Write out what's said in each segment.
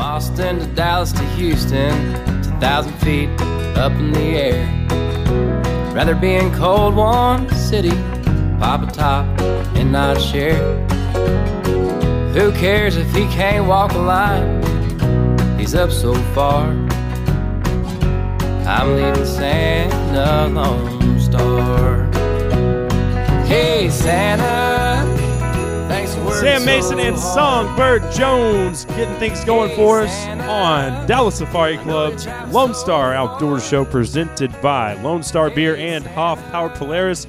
From Austin to Dallas to Houston, a thousand feet up in the air. Rather be in cold one city, pop a top and not share. Who cares if he can't walk a line? He's up so far. I'm leaving Santa Lone Star. Hey Santa, Sam Mason and. Songbird Jones getting things going for us on Dallas Safari Club's Lone Star Outdoor Show presented by Lone Star Beer and Hoff Power Polaris.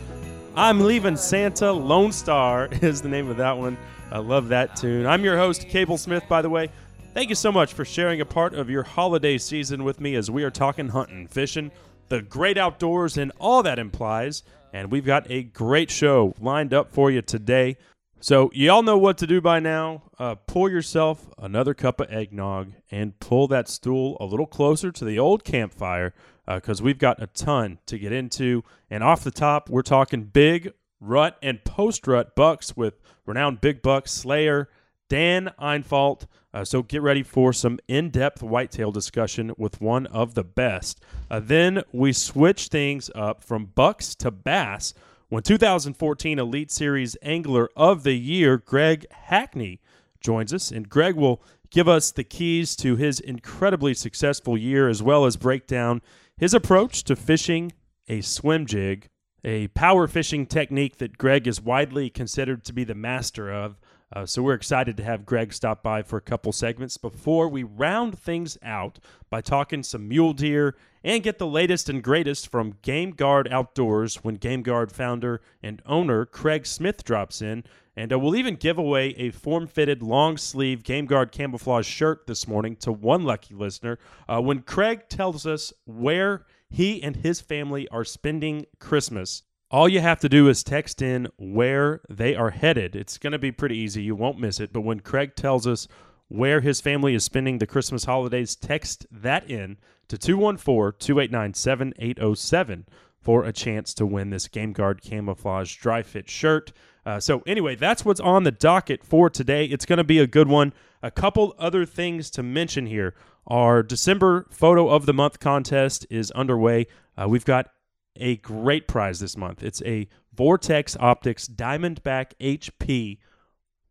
I'm leaving Santa. Lone Star is the name of that one. I love that tune. I'm your host, Cable Smith, by the way. Thank you so much for sharing a part of your holiday season with me as we are talking hunting, fishing, the great outdoors, and all that implies. And we've got a great show lined up for you today. So, you all know what to do by now. Uh, pour yourself another cup of eggnog and pull that stool a little closer to the old campfire because we've got a ton to get into. And off the top, we're talking big rut and post rut bucks with renowned big buck slayer Dan Infalt. Uh, so get ready for some in depth whitetail discussion with one of the best. Uh, then we switch things up from bucks to bass when 2014 Elite Series Angler of the Year, Greg Hackney, joins us. And Greg will give us the keys to his incredibly successful year as well as break down his approach to fishing a swim jig, a power fishing technique that Greg is widely considered to be the master of. Uh, so we're excited to have Greg stop by for a couple segments before we round things out by talking some mule deer and get the latest and greatest from Game Guard Outdoors when Game Guard founder and owner Craig Smith drops in. And uh, we'll even give away a form fitted long sleeve Game Guard camouflage shirt this morning to one lucky listener uh, when Craig tells us where he and his family are spending Christmas. All you have to do is text in where they are headed. It's going to be pretty easy. You won't miss it. But when Craig tells us where his family is spending the Christmas holidays, text that in to 214 289 7807 for a chance to win this Game Guard Camouflage Dry Fit shirt. Uh, so, anyway, that's what's on the docket for today. It's going to be a good one. A couple other things to mention here. Our December Photo of the Month contest is underway. Uh, we've got a great prize this month. It's a Vortex Optics Diamondback HP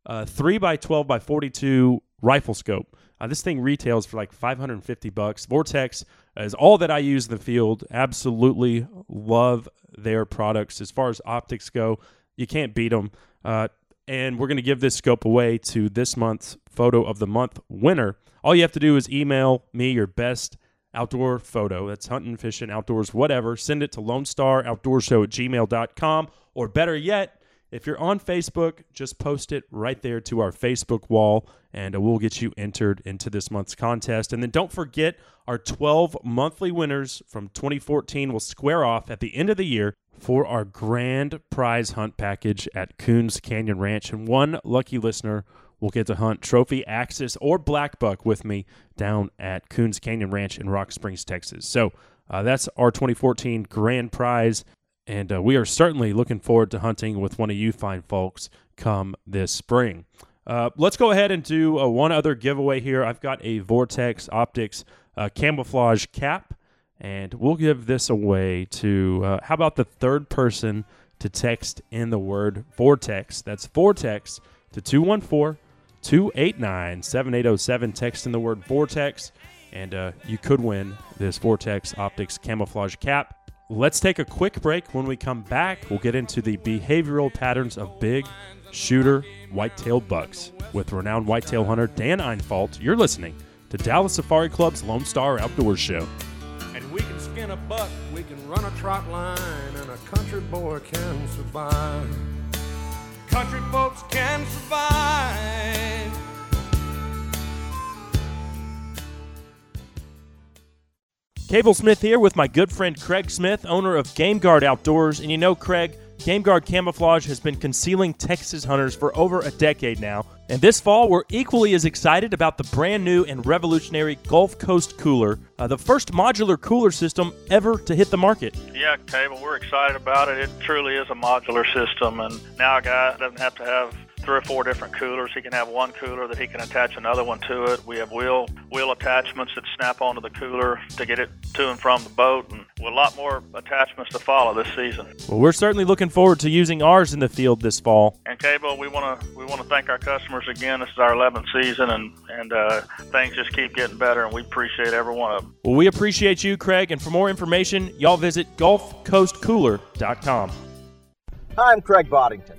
uh, 3 by 12 by 42 rifle scope. Uh, this thing retails for like 550 bucks. Vortex is all that I use in the field. Absolutely love their products. As far as optics go, you can't beat them. Uh, and we're going to give this scope away to this month's photo of the month winner. All you have to do is email me your best outdoor photo. That's hunting, fishing, outdoors, whatever. Send it to Lone at gmail.com. Or better yet, if you're on Facebook, just post it right there to our Facebook wall, and uh, we'll get you entered into this month's contest. And then don't forget, our 12 monthly winners from 2014 will square off at the end of the year for our grand prize hunt package at Coons Canyon Ranch. And one lucky listener will get to hunt trophy axis or black buck with me down at Coons Canyon Ranch in Rock Springs, Texas. So uh, that's our 2014 grand prize. And uh, we are certainly looking forward to hunting with one of you fine folks come this spring. Uh, let's go ahead and do uh, one other giveaway here. I've got a Vortex Optics uh, camouflage cap, and we'll give this away to uh, how about the third person to text in the word Vortex? That's Vortex to 214 289 7807. Text in the word Vortex, and uh, you could win this Vortex Optics camouflage cap. Let's take a quick break. When we come back, we'll get into the behavioral patterns of big shooter white-tailed bucks with renowned whitetail hunter Dan Infalt. You're listening to Dallas Safari Club's Lone Star Outdoors Show. And we can skin a buck, we can run a trot line, and a country boy can survive. Country folks can survive. Cable Smith here with my good friend Craig Smith, owner of Game Guard Outdoors. And you know, Craig, Game Guard Camouflage has been concealing Texas hunters for over a decade now. And this fall, we're equally as excited about the brand new and revolutionary Gulf Coast Cooler, uh, the first modular cooler system ever to hit the market. Yeah, Cable, we're excited about it. It truly is a modular system, and now a guy doesn't have to have three or four different coolers. He can have one cooler that he can attach another one to it. We have wheel wheel attachments that snap onto the cooler to get it to and from the boat, and with a lot more attachments to follow this season. Well, we're certainly looking forward to using ours in the field this fall. And Cable, we want to we want to thank our customers again. This is our 11th season, and and uh, things just keep getting better, and we appreciate every one of them. Well, we appreciate you, Craig, and for more information, y'all visit GulfCoastCooler.com. Hi, I'm Craig Boddington.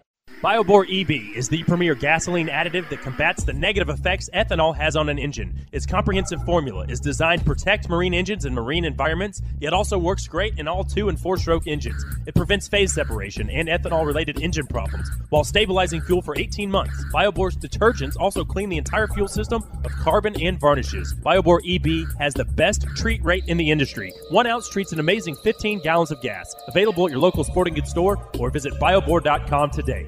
BioBore EB is the premier gasoline additive that combats the negative effects ethanol has on an engine. Its comprehensive formula is designed to protect marine engines and marine environments, yet also works great in all two and four stroke engines. It prevents phase separation and ethanol related engine problems while stabilizing fuel for 18 months. BioBore's detergents also clean the entire fuel system of carbon and varnishes. BioBore EB has the best treat rate in the industry. One ounce treats an amazing 15 gallons of gas. Available at your local sporting goods store or visit biobore.com today.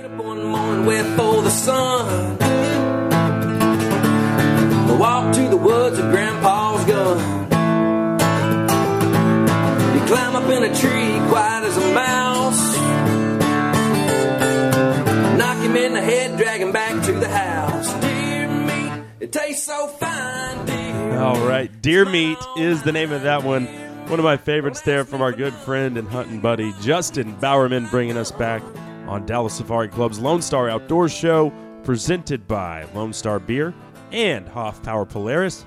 Get up one morning before the sun. Walk to the woods with Grandpa's gun. You climb up in a tree, quiet as a mouse. Knock him in the head, drag him back to the house. Deer meat, it tastes so fine, dear. All right, Deer Meat is the name of that one. One of my favorites there from our good friend and hunting buddy Justin Bowerman, bringing us back on Dallas Safari Club's Lone Star Outdoors Show, presented by Lone Star Beer and Hoffpauir Polaris.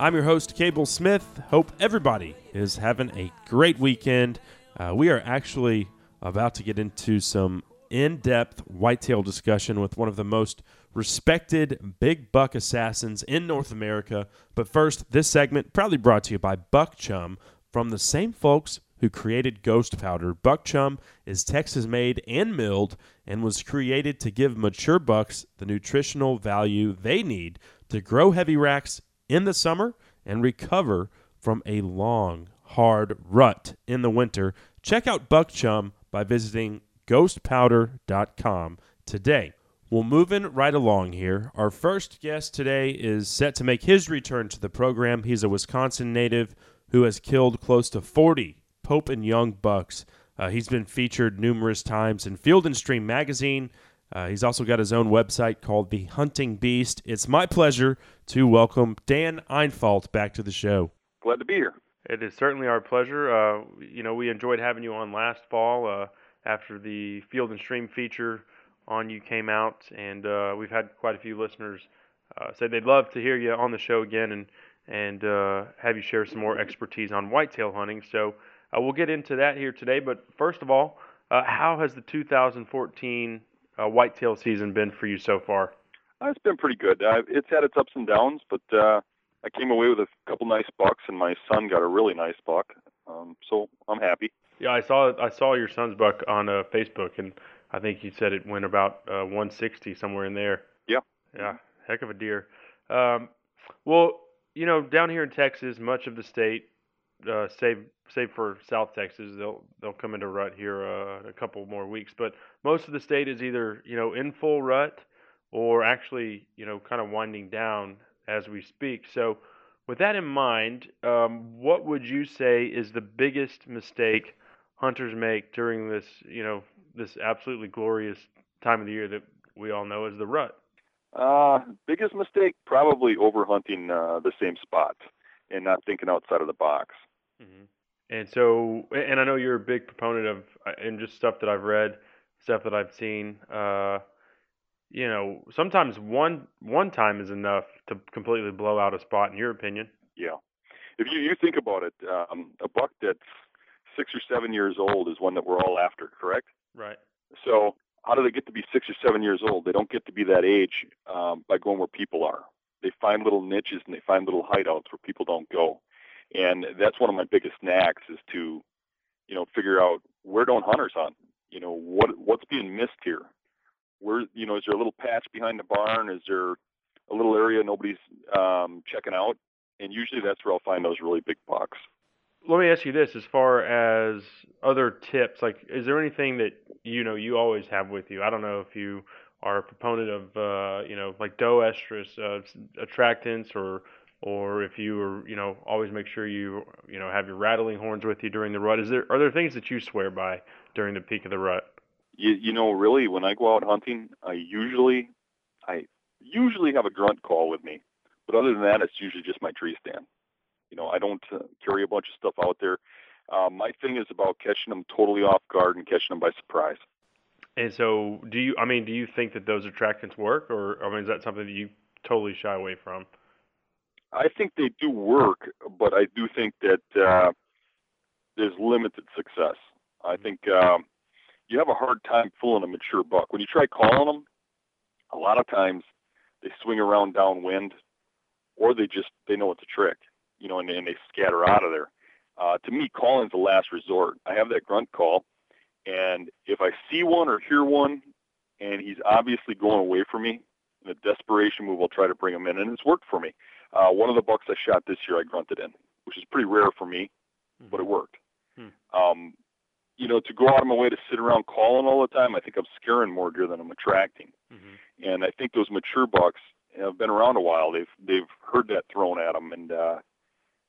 I'm your host, Cable Smith. Hope everybody is having a great weekend. Uh, we are actually about to get into some in depth whitetail discussion with one of the most respected big buck assassins in North America. But first, this segment proudly brought to you by Buck Chum from the same folks who created Ghost Powder. Buck Chum is Texas made and milled and was created to give mature bucks the nutritional value they need to grow heavy racks in the summer and recover from a long, hard rut in the winter. Check out Buck Chum by visiting ghostpowder.com today. Well, moving right along here, our first guest today is set to make his return to the program. He's a Wisconsin native who has killed close to 40 Pope and Young bucks. Uh, he's been featured numerous times in Field and Stream magazine. Uh, he's also got his own website called The Hunting Beast. It's my pleasure to welcome Dan Infalt back to the show. Glad to be here. It is certainly our pleasure. Uh, you know, we enjoyed having you on last fall uh, after the Field and Stream feature on you came out, and uh, we've had quite a few listeners uh, say they'd love to hear you on the show again and and uh, have you share some more expertise on whitetail hunting. So uh, we'll get into that here today. But first of all, uh, how has the 2014 uh, whitetail season been for you so far? Uh, it's been pretty good. Uh, it's had its ups and downs, but uh, I came away with a couple nice bucks, and my son got a really nice buck. Um, so I'm happy. Yeah, I saw I saw your son's buck on uh, Facebook, and I think you said it went about uh, 160 somewhere in there. Yeah. Yeah, heck of a deer. Um, well, you know, down here in Texas, much of the state, uh, save save for South Texas, they'll they'll come into rut here uh, a couple more weeks. But most of the state is either you know in full rut or actually, you know, kind of winding down as we speak. So, with that in mind, um, what would you say is the biggest mistake hunters make during this, you know, this absolutely glorious time of the year that we all know as the rut? Uh, biggest mistake probably overhunting uh, the same spot and not thinking outside of the box. Mm-hmm. And so, and I know you're a big proponent of, uh, and just stuff that I've read, stuff that I've seen. Uh, you know, sometimes one one time is enough to completely blow out a spot. In your opinion? Yeah. If you you think about it, um, a buck that's six or seven years old is one that we're all after, correct? Right. So how do they get to be six or seven years old? They don't get to be that age um, by going where people are. They find little niches and they find little hideouts where people don't go, and that's one of my biggest knacks is to, you know, figure out where don't hunters hunt. You know, what what's being missed here? Where you know, is there a little patch behind the barn? Is there a little area nobody's um, checking out? And usually that's where I'll find those really big bucks let me ask you this: as far as other tips, like, is there anything that you know you always have with you? I don't know if you are a proponent of, uh, you know, like doe estrus uh, attractants, or or if you are, you know, always make sure you, you know, have your rattling horns with you during the rut. Is there are there things that you swear by during the peak of the rut? You, you know, really, when I go out hunting, I usually, I usually have a grunt call with me, but other than that, it's usually just my tree stand. You know, I don't uh, carry a bunch of stuff out there. Um, my thing is about catching them totally off guard and catching them by surprise. And so, do you? I mean, do you think that those attractants work, or I mean, is that something that you totally shy away from? I think they do work, but I do think that uh, there's limited success. I mm-hmm. think um, you have a hard time fooling a mature buck when you try calling them. A lot of times they swing around downwind, or they just they know it's a trick you know, and, and they scatter out of there. Uh, to me, calling's the last resort. I have that grunt call, and if I see one or hear one, and he's obviously going away from me, in a desperation move, I'll try to bring him in, and it's worked for me. Uh, one of the bucks I shot this year, I grunted in, which is pretty rare for me, mm-hmm. but it worked. Hmm. Um, you know, to go out of my way to sit around calling all the time, I think I'm scaring more deer than I'm attracting. Mm-hmm. And I think those mature bucks have been around a while. They've they've heard that thrown at them, and uh,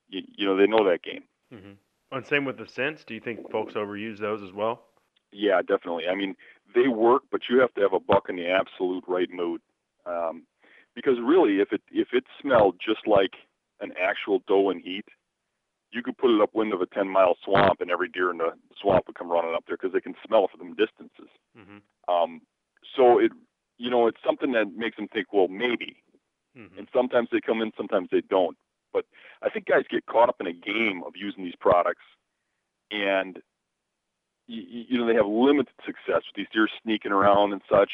you, you know they know that game. Mm-hmm. And same with the scents. Do you think folks overuse those as well? Yeah, definitely. I mean, they work, but you have to have a buck in the absolute right mood. Um, because really, if it if it smelled just like an actual doe in heat, you could put it upwind of a 10 mile swamp, and every deer in the swamp would come running up there because they can smell from distances. Mm-hmm. Um, so it, you know, it's something that makes them think, well, maybe. Mm-hmm. And sometimes they come in, sometimes they don't. But I think guys get caught up in a game of using these products, and you, you know they have limited success with these deer sneaking around and such,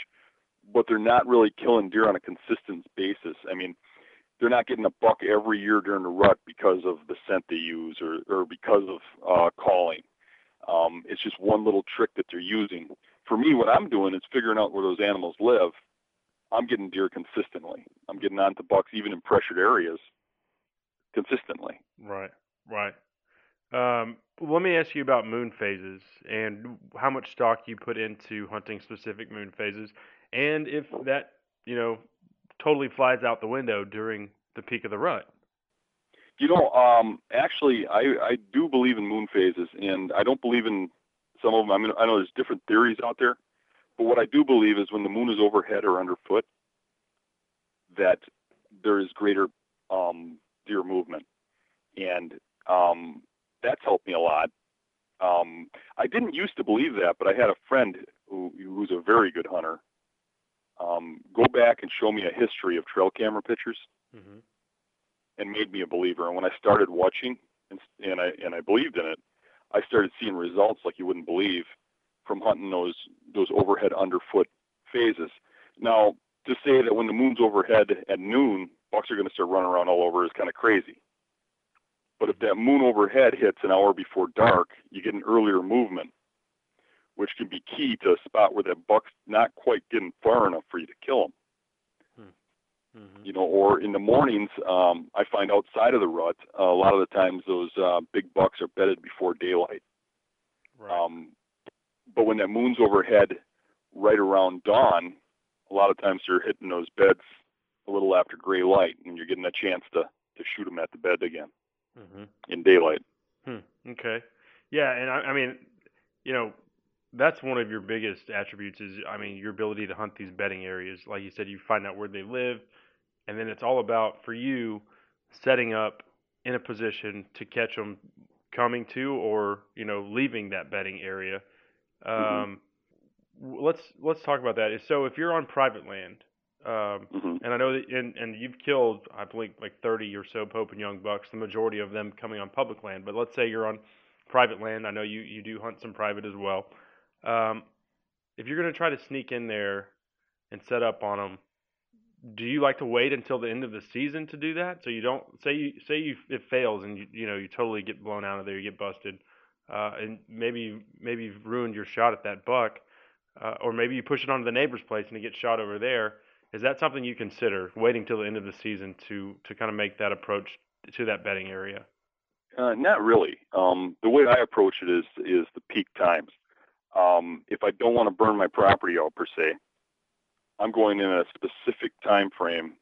but they're not really killing deer on a consistent basis. I mean, they're not getting a buck every year during the rut because of the scent they use or, or because of uh, calling. Um, it's just one little trick that they're using. For me, what I'm doing is figuring out where those animals live. I'm getting deer consistently. I'm getting onto bucks even in pressured areas consistently. Right, right. Um, let me ask you about moon phases and how much stock you put into hunting specific moon phases, and if that you know totally flies out the window during the peak of the rut. You know, um, actually, I, I do believe in moon phases, and I don't believe in some of them. I mean, I know there's different theories out there, but what I do believe is when the moon is overhead or underfoot, that there is greater um, deer movement, and um, that's helped me a lot. Um, I didn't used to believe that, but I had a friend who who's a very good hunter. Um, go back and show me a history of trail camera pictures, mm-hmm. and made me a believer. And when I started watching, and, and I and I believed in it, I started seeing results like you wouldn't believe from hunting those those overhead underfoot phases. Now, to say that when the moon's overhead at noon, bucks are going to start running around all over is kind of crazy. But if that moon overhead hits an hour before dark, you get an earlier movement, which can be key to a spot where that buck's not quite getting far enough for you to kill him. Hmm. Mm-hmm. You know, or in the mornings, um, I find outside of the rut, uh, a lot of the times those uh, big bucks are bedded before daylight. Right. Um, but when that moon's overhead, right around dawn, a lot of times they're hitting those beds a little after gray light, and you're getting a chance to to shoot them at the bed again Mm-hmm. in daylight. Hmm. Okay. Yeah, and I, I mean, you know, that's one of your biggest attributes is, I mean, your ability to hunt these bedding areas. Like you said, you find out where they live, and then it's all about for you setting up in a position to catch them coming to or you know leaving that bedding area. Um, w Let's let's talk about that. So if you're on private land, um, hmm and I know that, and, and you've killed, I believe, like 30 or so Pope and Young bucks, the majority of them coming on public land. But let's say you're on private land. I know you, you do hunt some private as well. Um, if you're going to try to sneak in there and set up on them, do you like to wait until the end of the season to do that? So you don't say you say you it fails and you you know you totally get blown out of there, you get busted, uh, and maybe maybe you've ruined your shot at that buck, uh, or maybe you push it onto the neighbor's place and it gets shot over there. Is that something you consider waiting till the end of the season to to kind of make that approach to that betting area? Uh, not really. Um, the way I approach it is is the peak times. Um, if I don't want to burn my property out per se, I'm going in a specific time frame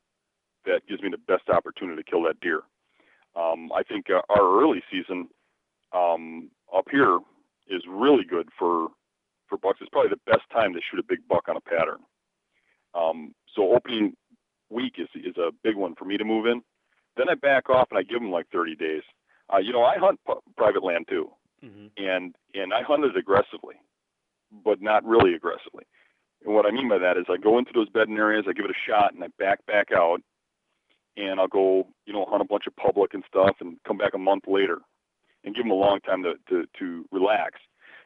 that gives me the best opportunity to kill that deer. Um, I think uh, our early season um, up here is really good for for bucks. It's probably the best time to shoot a big buck on a pattern. Um, so opening week is is a big one for me to move in. Then I back off and I give them like 30 days. Uh, you know, I hunt p- private land too, Mm-hmm. and and I hunt it aggressively, but not really aggressively. And what I mean by that is I go into those bedding areas, I give it a shot, and I back back out, and I'll go, you know, hunt a bunch of public and stuff, and come back a month later, and give them a long time to to, to relax.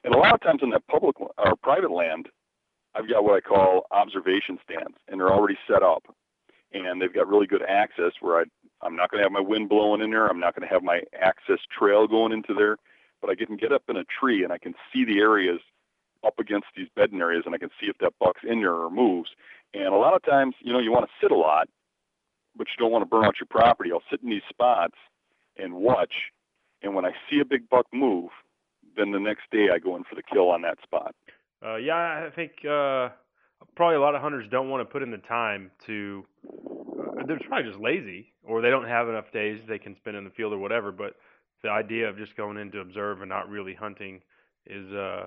And a lot of times on that public or private land, I've got what I call observation stands, and they're already set up, and they've got really good access where I I'm not going to have my wind blowing in there. I'm not going to have my access trail going into there, but I can get up in a tree and I can see the areas up against these bedding areas, and I can see if that buck's in there or moves. And a lot of times, you know, you want to sit a lot, but you don't want to burn out your property. I'll sit in these spots and watch, and when I see a big buck move, then the next day I go in for the kill on that spot. Uh, yeah, I think uh, probably a lot of hunters don't want to put in the time to. Uh, they're probably just lazy, or they don't have enough days they can spend in the field or whatever. But the idea of just going in to observe and not really hunting is uh,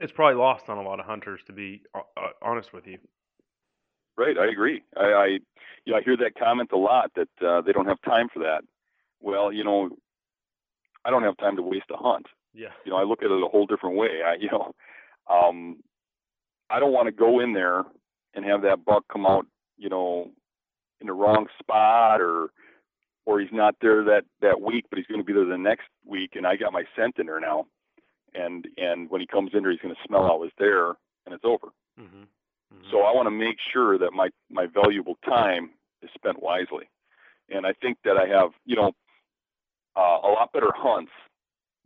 it's probably lost on a lot of hunters. To be uh, uh, honest with you. Right, I agree. I, I you know, I hear that comment a lot that uh, they don't have time for that. Well, you know, I don't have time to waste a hunt. Yeah. You know, I look at it a whole different way. I, you know, um, I don't want to go in there and have that buck come out, you know, in the wrong spot or or he's not there that that week, but he's going to be there the next week, and I got my scent in there now, and and when he comes in there, he's going to smell I was there, and it's over. Mm-hmm. So I want to make sure that my my valuable time is spent wisely, and I think that I have you know uh, a lot better hunts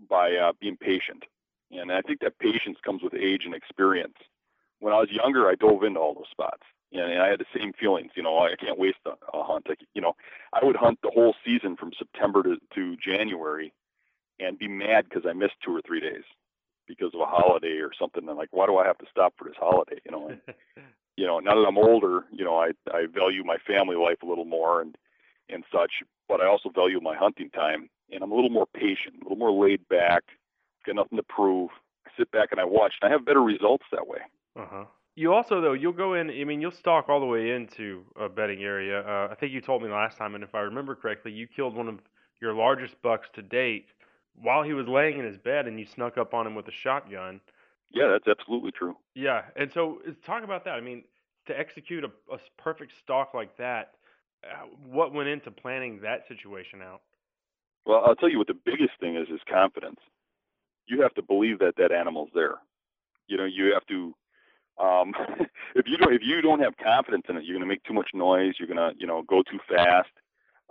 by uh, being patient, and I think that patience comes with age and experience. When I was younger, I dove into all those spots, and, I had the same feelings. You know, oh, I can't waste a, a hunt. I, you know, I would hunt the whole season from September to, to January, and be mad because I missed two or three days because of a holiday or something. And like, why do I have to stop for this holiday? You know, and, you know, now that I'm older, you know, I I value my family life a little more and and such, but I also value my hunting time, and I'm a little more patient, a little more laid back. Got nothing to prove. I sit back and I watch, and I have better results that way. Uh huh. You also though you'll go in. I mean, you'll stalk all the way into a bedding area. Uh, I think you told me last time, and if I remember correctly, you killed one of your largest bucks to date while he was laying in his bed, and you snuck up on him with a shotgun. Yeah, that's absolutely true. Yeah, and so talk about that. I mean, to execute a perfect stalk like that, uh, what went into planning that situation out? Well, I'll tell you what the biggest thing is is confidence. You have to believe that that animal's there. You know, you have to. Um, if you don't, if you don't have confidence in it, you're going to make too much noise. You're going to, you know, go too fast.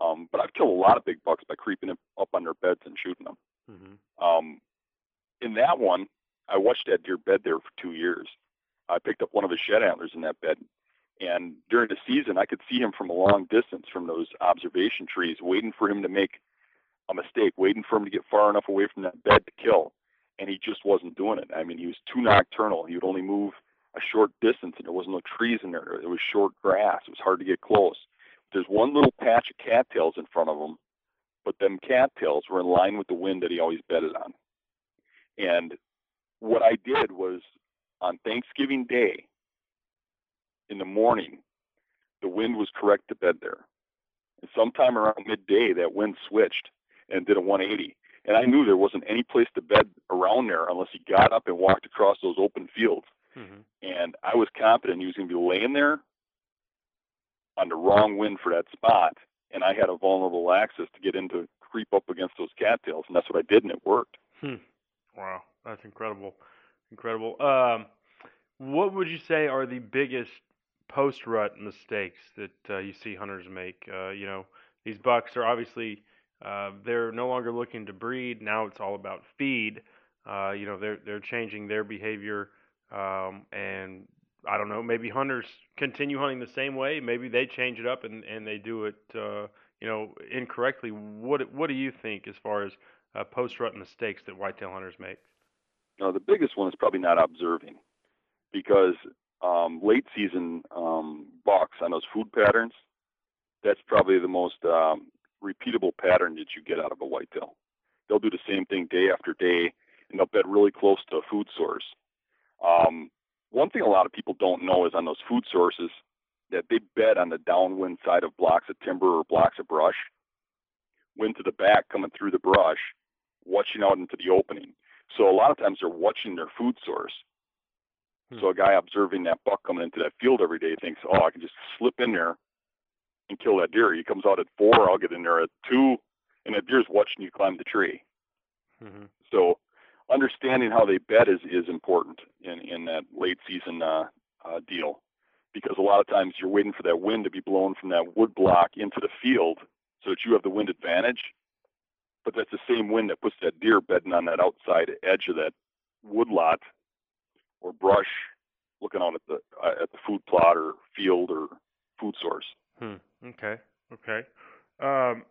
Um, but I've killed a lot of big bucks by creeping up up on their beds and shooting them. Mm-hmm. Um, in that one, I watched that deer bed there for two years. I picked up one of his shed antlers in that bed, and during the season, I could see him from a long distance from those observation trees, waiting for him to make a mistake, waiting for him to get far enough away from that bed to kill, and he just wasn't doing it. I mean, he was too nocturnal. He would only move a short distance and there wasn't no trees in there. It was short grass. It was hard to get close. There's one little patch of cattails in front of him, but them cattails were in line with the wind that he always bedded on. And what I did was on Thanksgiving Day in the morning, the wind was correct to bed there. And sometime around midday, that wind switched and did a 180. And I knew there wasn't any place to bed around there unless he got up and walked across those open fields. Mm-hmm. And I was confident he was going to be laying there on the wrong wind for that spot. And I had a vulnerable access to get into creep up against those cattails. And that's what I did, and it worked. Hmm. Wow. That's incredible. Incredible. Um, what would you say are the biggest post rut mistakes that uh, you see hunters make? Uh, you know, these bucks are obviously uh, they're no longer looking to breed. Now it's all about feed. Uh, you know, they're they're changing their behavior, um, and I don't know. Maybe hunters continue hunting the same way. Maybe they change it up and, and they do it, uh, you know, incorrectly. What what do you think as far as uh, post rut mistakes that whitetail hunters make? No, the biggest one is probably not observing, because um, late season um, bucks on those food patterns, that's probably the most um, repeatable pattern that you get out of a whitetail. They'll do the same thing day after day, and they'll bed really close to a food source. Um, one thing a lot of people don't know is on those food sources that they bed on the downwind side of blocks of timber or blocks of brush, wind to the back coming through the brush, watching out into the opening. So a lot of times they're watching their food source. Hmm. So a guy observing that buck coming into that field every day thinks, oh, I can just slip in there and kill that deer. He comes out at four, I'll get in there at two, and that deer's watching you climb the tree. Mm-hmm. So understanding how they bed is, is important in, in that late season uh, uh, deal because a lot of times you're waiting for that wind to be blown from that wood block into the field so that you have the wind advantage. But that's the same wind that puts that deer bedding on that outside edge of that wood lot or brush, looking out at the uh, at the food plot or field or food source. Hmm. Okay. Okay. Um,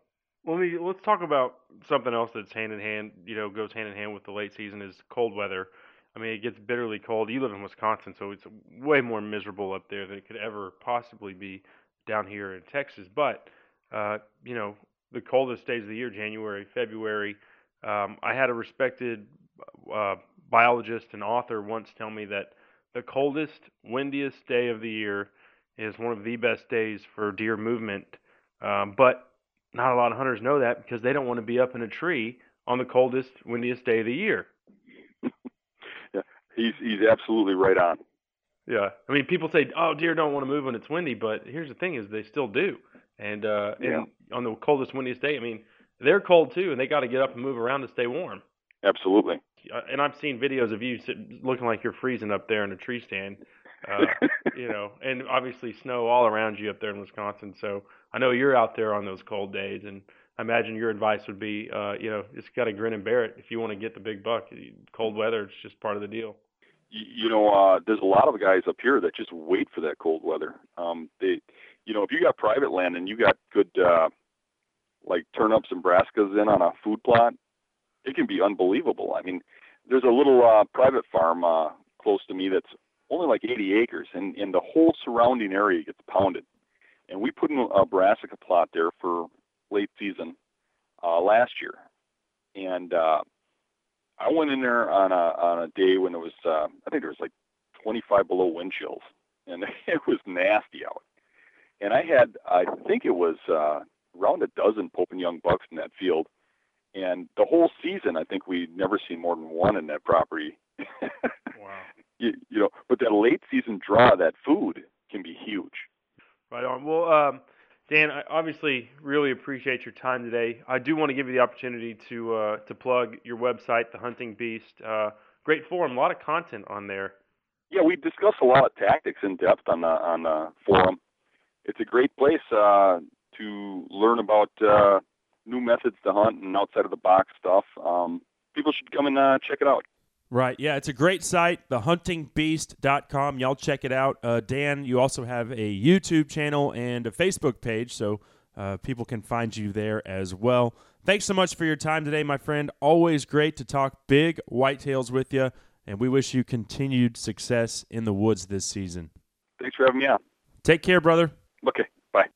let me let's talk about something else that's hand in hand. You know, goes hand in hand with the late season is cold weather. I mean, it gets bitterly cold. You live in Wisconsin, so it's way more miserable up there than it could ever possibly be down here in Texas. But uh, you know, the coldest days of the year, January, February. Um, I had a respected uh, biologist and author once tell me that the coldest, windiest day of the year is one of the best days for deer movement. Um, but not a lot of hunters know that because they don't want to be up in a tree on the coldest, windiest day of the year. yeah, he's he's absolutely right on. Yeah, I mean, people say, "Oh, deer don't want to move when it's windy," but here's the thing: is they still do. And uh, yeah. and on the coldest, windiest day, I mean, they're cold too, and they got to get up and move around to stay warm. Absolutely. Uh, and I've seen videos of you sitting, looking like you're freezing up there in a tree stand. Uh, you know, and obviously snow all around you up there in Wisconsin. So I know you're out there on those cold days, and I imagine your advice would be, uh, you know, just got to grin and bear it if you want to get the big buck. Cold weather, it's just part of the deal. You know, uh, there's a lot of guys up here that just wait for that cold weather. Um, they, you know, if you got private land and you got good, uh, like turnips and brassicas in on a food plot, it can be unbelievable. I mean, there's a little uh, private farm uh, close to me that's only like 80 acres, and, and the whole surrounding area gets pounded. And we put in a brassica plot there for late season uh, last year, and uh, I went in there on a on a day when it was uh, I think there was like 25 below wind chills, and it was nasty out. And I had I think it was uh, around a dozen Pope and Young bucks in that field, and the whole season I think we'd never seen more than one in that property. wow you, you know, but that late season draw, that food can be huge. Right on. Well, um, Dan, I obviously really appreciate your time today. I do want to give you the opportunity to uh, to plug your website, The Hunting Beast. Uh, great forum, a lot of content on there. Yeah, we discuss a lot of tactics in depth on the on the forum. It's a great place uh, to learn about uh, new methods to hunt and outside of the box stuff. Um, people should come and uh, check it out. Right. Yeah, it's a great site, thehuntingbeast.com. Y'all check it out. Uh, Dan, you also have a YouTube channel and a Facebook page, so uh, people can find you there as well. Thanks so much for your time today, my friend. Always great to talk big whitetails with you. and we wish you continued success in the woods this season. Thanks for having me on. Take care, brother. Okay, bye.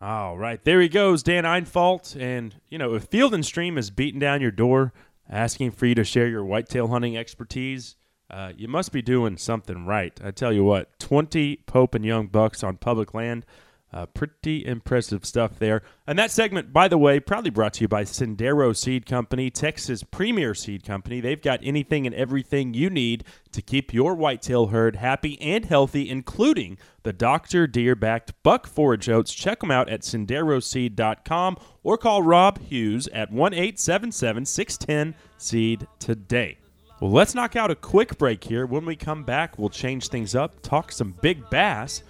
All right, there he goes, Dan Infalt. And, you know, if Field and Stream is beating down your door asking for you to share your whitetail hunting expertise, uh, you must be doing something right. I tell you what, 20 Pope and Young bucks on public land. Uh, pretty impressive stuff there. And that segment, by the way, proudly brought to you by Sendero Seed Company, Texas' premier seed company. They've got anything and everything you need to keep your whitetail herd happy and healthy, including the Dr. Deer backed buck forage oats. Check them out at senderoseed.com or call Rob Hughes at 1 877 610 Seed today. Well, let's knock out a quick break here. When we come back, we'll change things up, talk some big bass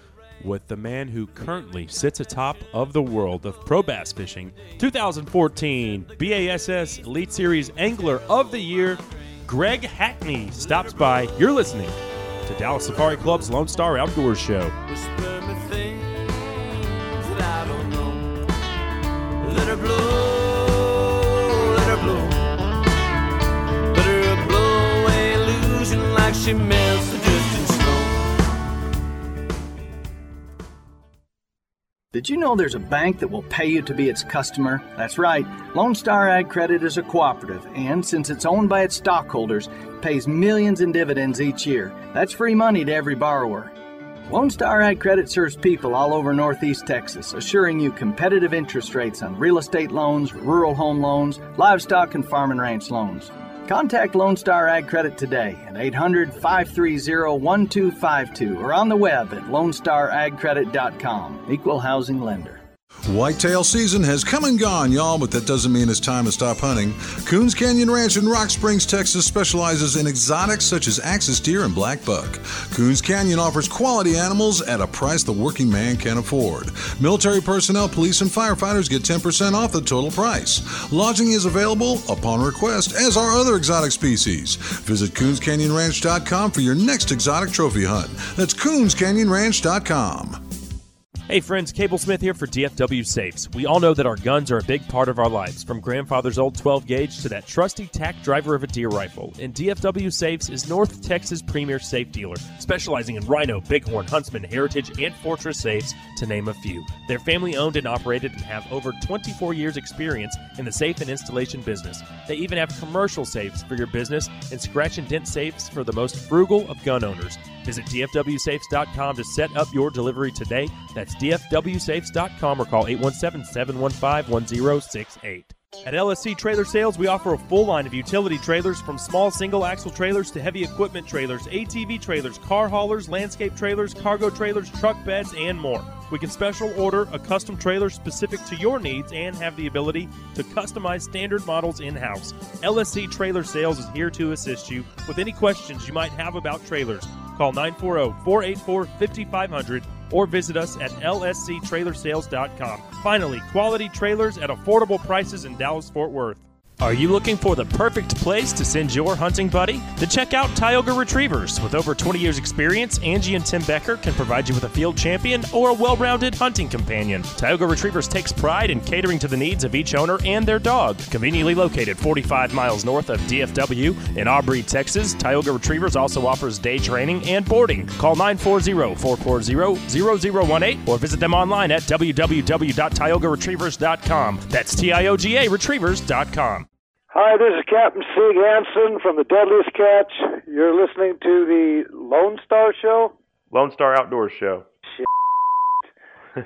with the man who currently sits atop of the world of pro bass fishing 2014 BASS Elite Series Angler of the Year, Greg Hackney, stops by. You're listening to Dallas Safari Club's Lone Star Outdoors Show. Whisper me Did you know there's a bank that will pay you to be its customer? That's right. Lone Star Ag Credit is a cooperative, and since it's owned by its stockholders, pays millions in dividends each year. That's free money to every borrower. Lone Star Ag Credit serves people all over Northeast Texas, assuring you competitive interest rates on real estate loans, rural home loans, livestock, and farm and ranch loans. Contact Lone Star Ag Credit today at 800 530 1252 or on the web at lonestaragcredit.com. Equal housing lender. Whitetail season has come and gone, y'all, but that doesn't mean it's time to stop hunting. Coons Canyon Ranch in Rock Springs, Texas specializes in exotics such as axis deer and black buck. Coons Canyon offers quality animals at a price the working man can afford. Military personnel, police, and firefighters get 10% off the total price. Lodging is available upon request, as are other exotic species. Visit CoonsCanyonRanch.com for your next exotic trophy hunt. That's CoonsCanyonRanch.com. Hey friends, Cable Smith here for DFW Safes. We all know that our guns are a big part of our lives, from grandfather's old 12 gauge to that trusty tack driver of a deer rifle. And DFW Safes is North Texas' premier safe dealer, specializing in Rhino, Bighorn, Huntsman, Heritage, and Fortress safes, to name a few. They're family owned and operated and have over 24 years' experience in the safe and installation business. They even have commercial safes for your business and scratch and dent safes for the most frugal of gun owners. Visit DFWSafes.com to set up your delivery today. That's DFWSafes.com or call 817 715 1068. At LSC Trailer Sales, we offer a full line of utility trailers from small single axle trailers to heavy equipment trailers, ATV trailers, car haulers, landscape trailers, cargo trailers, truck beds, and more. We can special order a custom trailer specific to your needs and have the ability to customize standard models in house. LSC Trailer Sales is here to assist you with any questions you might have about trailers. Call 940 484 5500 or visit us at lsctrailersales.com. Finally, quality trailers at affordable prices in Dallas Fort Worth. Are you looking for the perfect place to send your hunting buddy? Then check out Tioga Retrievers. With over 20 years' experience, Angie and Tim Becker can provide you with a field champion or a well rounded hunting companion. Tioga Retrievers takes pride in catering to the needs of each owner and their dog. Conveniently located 45 miles north of DFW in Aubrey, Texas, Tioga Retrievers also offers day training and boarding. Call 940 440 0018 or visit them online at www.tiogaretrievers.com. That's T I O G A Retrievers.com. Hi, this is Captain Sig Hansen from the Deadliest Catch. You're listening to the Lone Star Show. Lone Star Outdoors Show. Hi,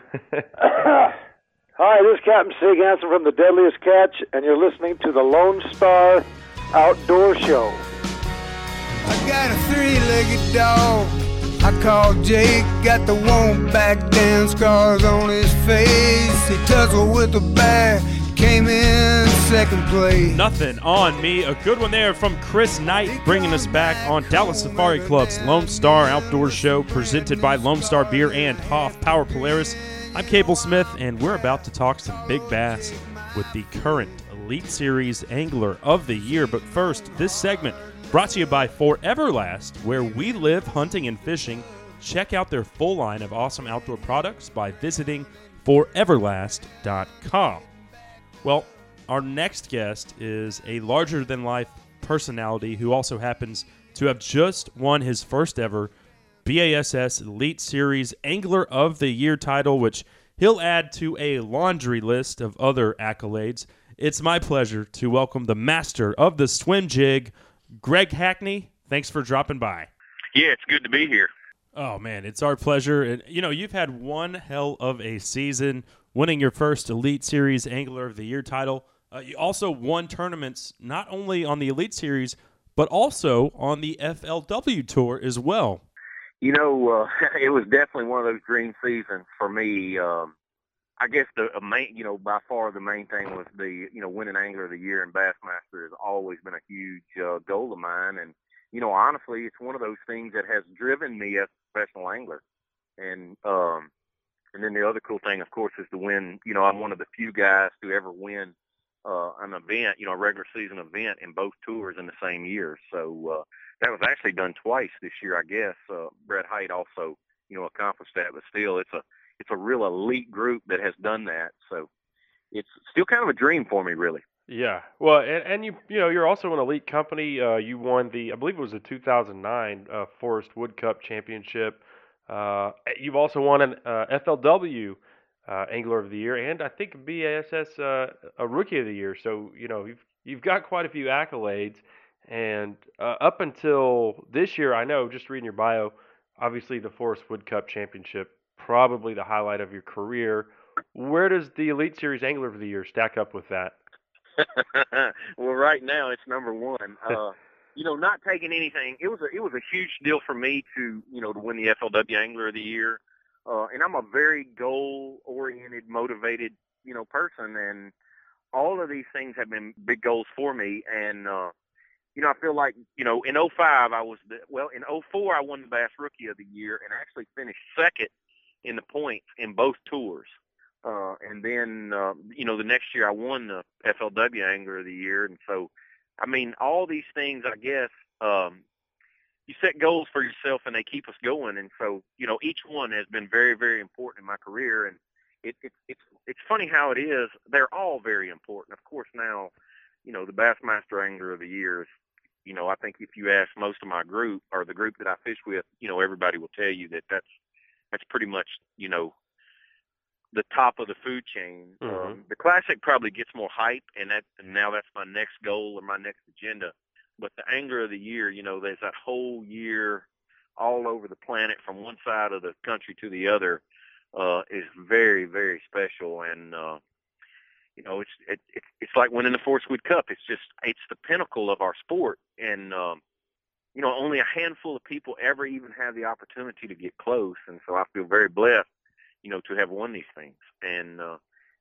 this is Captain Sig Hansen from the Deadliest Catch, and you're listening to the Lone Star Outdoor Show. I got a three-legged dog. I call Jake, got the won't back down scars on his face. He tussled with the bear, came in second place. Nothing on me. A good one there from Chris Knight, bringing us back on Dallas Safari Club's Lone Star Outdoor Show, presented by Lone Star Beer and Hoffpauir Polaris. I'm Cable Smith, and we're about to talk some big bass with the current Elite Series Angler of the Year. But first, this segment brought to you by Foreverlast, where we live hunting and fishing. Check out their full line of awesome outdoor products by visiting foreverlast.com. Well, our next guest is a larger than life personality who also happens to have just won his first ever BASS Elite Series Angler of the Year title, which he'll add to a laundry list of other accolades. It's my pleasure to welcome the master of the swim jig, Greg Hackney. Thanks for dropping by. Yeah, it's good to be here. Oh man, it's our pleasure. And you know, you've had one hell of a season, winning your first Elite Series Angler of the Year title. Uh, you also won tournaments not only on the Elite Series, but also on the FLW Tour as well. You know, uh, it was definitely one of those dream seasons for me. Um, I guess the main, you know, by far the main thing was the, you know, winning Angler of the Year and Bassmaster has always been a huge uh, goal of mine. And, you know, honestly, it's one of those things that has driven me as a professional angler. And, um, and then the other cool thing, of course, is to win. You know, I'm one of the few guys to ever win uh, an event, you know, a regular season event in both tours in the same year. So uh, that was actually done twice this year, I guess. Uh, Brett Hite also, you know, accomplished that, but still, it's a it's a real elite group that has done that. So it's still kind of a dream for me, really. Yeah, well, and, and you you know you're also an elite company. Uh, you won the I believe it was the 2009 uh, Forrest Wood Cup Championship. Uh, you've also won an uh, FLW uh, Angler of the Year, and I think BASS a Rookie of the Year. So you know you've you've got quite a few accolades, and up until this year, I know just reading your bio, obviously the Forrest Wood Cup Championship probably the highlight of your career. Where does the Elite Series Angler of the Year stack up with that? well, right now it's number one. Uh, you know, not taking anything. It was a it was a huge deal for me to you know to win the FLW Angler of the Year. Uh, and I'm a very goal oriented, motivated, you know, person. And all of these things have been big goals for me. And, uh, you know, I feel like, you know, in 05, I was, the, well, in 04, I won the Bass Rookie of the Year and actually finished second in the points in both tours. Uh, and then, uh, you know, the next year I won the FLW Angler of the Year. And so, I mean, all these things, I guess, um, you set goals for yourself and they keep us going. And so, you know, each one has been very, very important in my career. And it, it, it's it's funny how it is. They're all very important. Of course, now, you know, the Bassmaster Angler of the Year is, you know, I think if you ask most of my group or the group that I fish with, you know, everybody will tell you that that's that's pretty much, you know, the top of the food chain. Mm-hmm. Um, the classic probably gets more hype, and that and now that's my next goal or my next agenda. But the angler of the year, you know, there's that whole year all over the planet from one side of the country to the other uh is very very special. And uh you know it's it, it it's like winning the Forrest Wood Cup. It's just it's the pinnacle of our sport. And um you know only a handful of people ever even have the opportunity to get close. And so I feel very blessed you know to have won these things and uh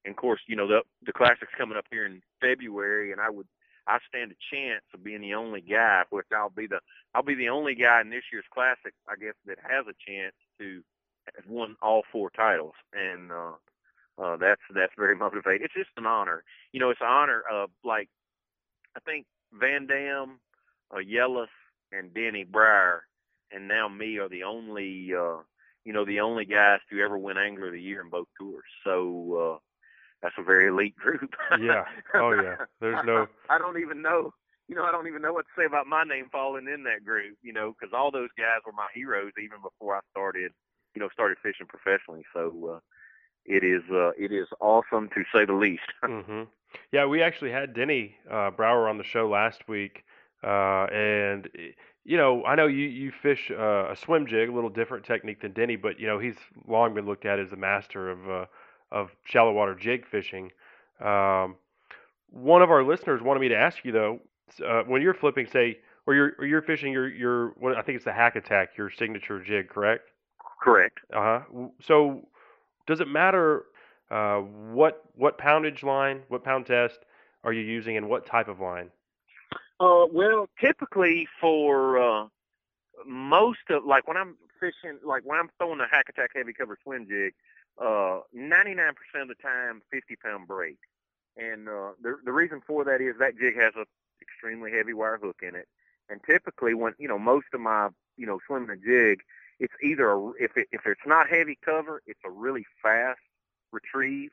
and of course you know the the classic's coming up here in February and I would I stand a chance of being the only guy, which I'll be the I'll be the only guy in this year's classic, I guess, that has a chance to have won all four titles, and uh, uh, that's that's very motivating. It's just an honor, you know. It's an honor of like I think Van Dam, uh, Yelas, and Denny Brauer, and now me are the only uh, you know the only guys to ever win Angler of the Year in both tours. So. uh that's a very elite group. yeah. Oh yeah. There's no. I don't even know. You know, I don't even know what to say about my name falling in that group. You know, because all those guys were my heroes even before I started. You know, started fishing professionally. So uh, it is uh, it is awesome to say the least. hmm Yeah, we actually had Denny uh, Brauer on the show last week, uh, and you know, I know you you fish uh, a swim jig, a little different technique than Denny, but you know he's long been looked at as the master of uh, of shallow water jig fishing. Um, one of our listeners wanted me to ask you though, uh, when you're flipping, say, or you're or you're fishing your your what I think it's the hack attack, your signature jig, correct? Correct. Uh huh. So, does it matter uh, what what poundage line, what pound test are you using, and what type of line? Uh, well, typically for uh, most of like when I'm fishing, like when I'm throwing a hack attack heavy cover swim jig, uh, 99% of the time 50 pound braid. And uh, the the reason for that is that jig has a extremely heavy wire hook in it. And typically, when you know most of my you know swimming a jig, it's either a, if it, if it's not heavy cover, it's a really fast retrieve,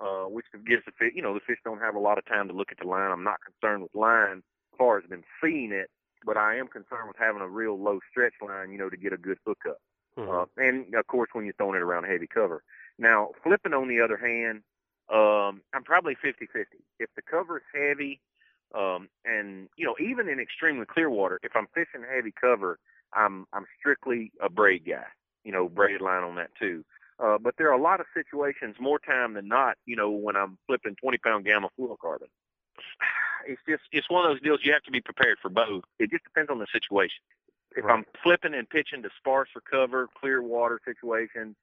uh, which gives the fish you know the fish don't have a lot of time to look at the line. I'm not concerned with line far as them seeing it. but I am concerned with having a real low stretch line, you know, to get a good hookup. Uh, and of course, when you're throwing it around heavy cover. Now, flipping on the other hand, um, I'm probably 50-50. If the cover is heavy, um, and you know, even in extremely clear water, if I'm fishing heavy cover, I'm I'm strictly a braid guy. You know, braided line on that too. Uh, but there are a lot of situations, more time than not, you know, when I'm flipping 20 pound gamma fluorocarbon. It's just it's one of those deals you have to be prepared for both. It just depends on the situation. If I'm flipping and pitching to sparser cover, clear water situations,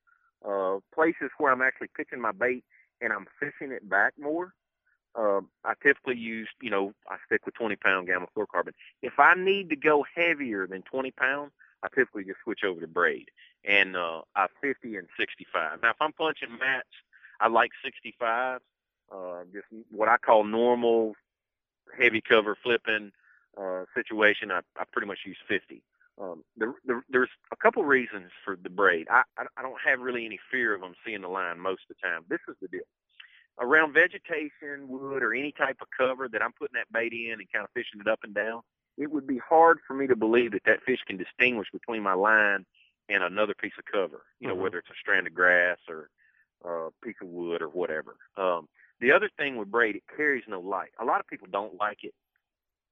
uh, places where I'm actually pitching my bait and I'm fishing it back more, um, I typically use, you know, I stick with 20 pound gamma fluorocarbon. If I need to go heavier than 20 pound, I typically just switch over to braid and uh, I 50 and 65. Now, if I'm punching mats, I like 65, uh, just what I call normal heavy cover flipping uh, situation. I, I pretty much use 50. Um, the, the, there's a couple reasons for the braid. I, I, I don't have really any fear of them seeing the line most of the time. This is the deal. Around vegetation, wood, or any type of cover that I'm putting that bait in and kind of fishing it up and down, it would be hard for me to believe that that fish can distinguish between my line and another piece of cover, you know, Mhm. whether it's a strand of grass or a piece of wood or whatever. Um, the other thing with braid, it carries no light. A lot of people don't like it.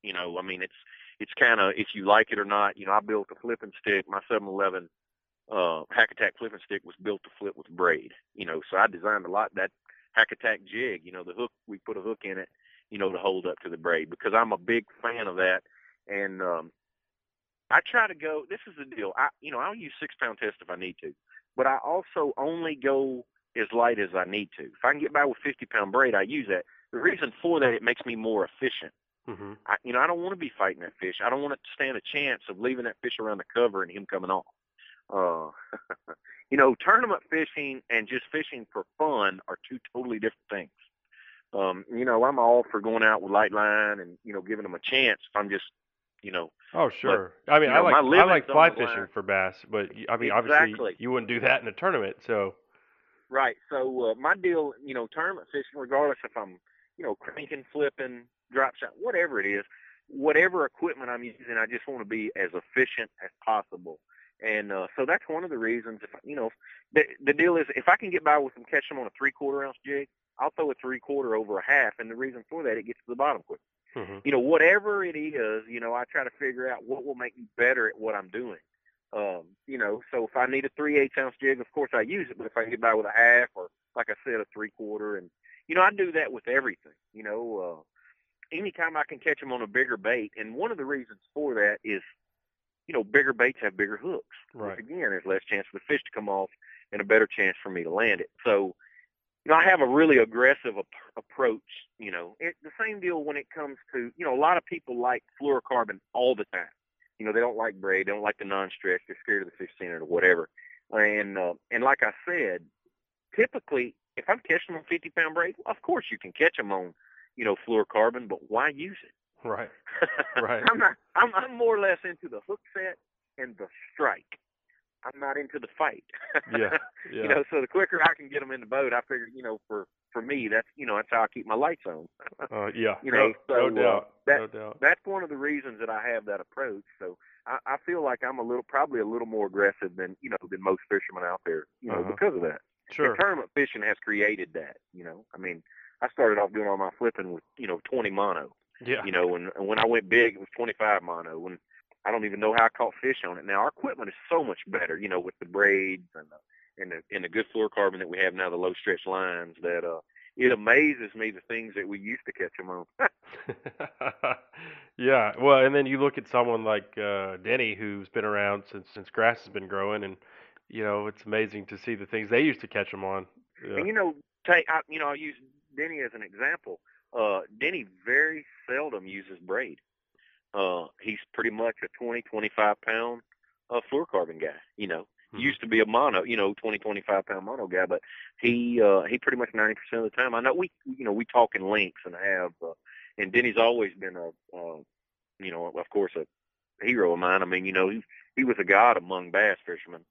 You know, I mean, it's it's kind of if you like it or not. You know, I built a flipping stick. My 711 uh, Hack Attack flipping stick was built to flip with braid. You know, so I designed a lot that Hack Attack jig. You know, the hook we put a hook in it. You know, to hold up to the braid because I'm a big fan of that. And um, I try to go. This is the deal. I you know I'll use six pound test if I need to, but I also only go as light as I need to. If I can get by with 50 pound braid, I use that. The reason for that, it makes me more efficient. Mm-hmm. I, you know, I don't want to be fighting that fish. I don't want to stand a chance of leaving that fish around the cover and him coming off. Uh, you know, tournament fishing and just fishing for fun are two totally different things. Um, you know, I'm all for going out with light line and you know giving them a chance. If I'm just, you know, Oh sure. I mean, I know, like I like fly fishing line. for bass, but I mean, Exactly. obviously you wouldn't do that in a tournament. So Right. So uh, my deal, you know, tournament fishing, regardless if I'm, you know, cranking, flipping, drop shot, whatever it is, whatever equipment I'm using, I just want to be as efficient as possible. And uh, so that's one of the reasons. If you know, the the deal is if I can get by with them, catch them on a three quarter ounce jig, I'll throw a three quarter over a half. And the reason for that, it gets to the bottom quick. Mhm. You know, whatever it is, you know, I try to figure out what will make me better at what I'm doing. Um, you know, so if I need a three eighths ounce jig, of course I use it. But if I get by with a half, or like I said, a three quarter, and you know, I do that with everything. You know, uh, anytime I can catch them on a bigger bait, and one of the reasons for that is, you know, bigger baits have bigger hooks. Right. Which again, there's less chance for the fish to come off, and a better chance for me to land it. So, you know, I have a really aggressive ap- approach. You know, it, the same deal when it comes to, you know, a lot of people like fluorocarbon all the time. You know, they don't like braid, they don't like the non-stretch, they're scared of the fish seeing it or whatever. And uh, and like I said, typically if I'm catching them on 50 pound braid, well, of course you can catch them on, you know, fluorocarbon, but why use it? right, right. I'm not. I'm, I'm more or less into the hook set and the strike. I'm not into the fight. Yeah, yeah. You know, so the quicker I can get them in the boat, I figure, you know, for for me, that's you know, that's how I keep my lights on. Uh, yeah, you know, no, so no doubt, uh, that, no doubt. That's one of the reasons that I have that approach. So I, I feel like I'm a little, probably a little more aggressive than you know than most fishermen out there. You know, Uh-huh. because of that. Sure. And tournament fishing has created that. You know, I mean, I started off doing all my flipping with you know 20 mono. Yeah. You know, and, and when I went big, it was 25 mono. And I don't even know how I caught fish on it. Now our equipment is so much better. You know, with the braids and the and the and the good fluorocarbon that we have now, the low stretch lines. That uh, it amazes me the things that we used to catch them on. Yeah, well, and then you look at someone like uh, Denny, who's been around since since grass has been growing, and you know it's amazing to see the things they used to catch them on. Yeah. And you know, take I, you know, I use Denny as an example. Uh, Denny very seldom uses braid. Uh, he's pretty much a 20, 25 pound uh, fluorocarbon guy. You know, Hmm. used to be a mono, you know, 20, 25 pound mono guy, but he uh, he pretty much 90% of the time. I know we, you know, we talk in links and have, uh, and Denny's always been a, uh, you know, of course, a hero of mine. I mean, you know, he he was a god among bass fishermen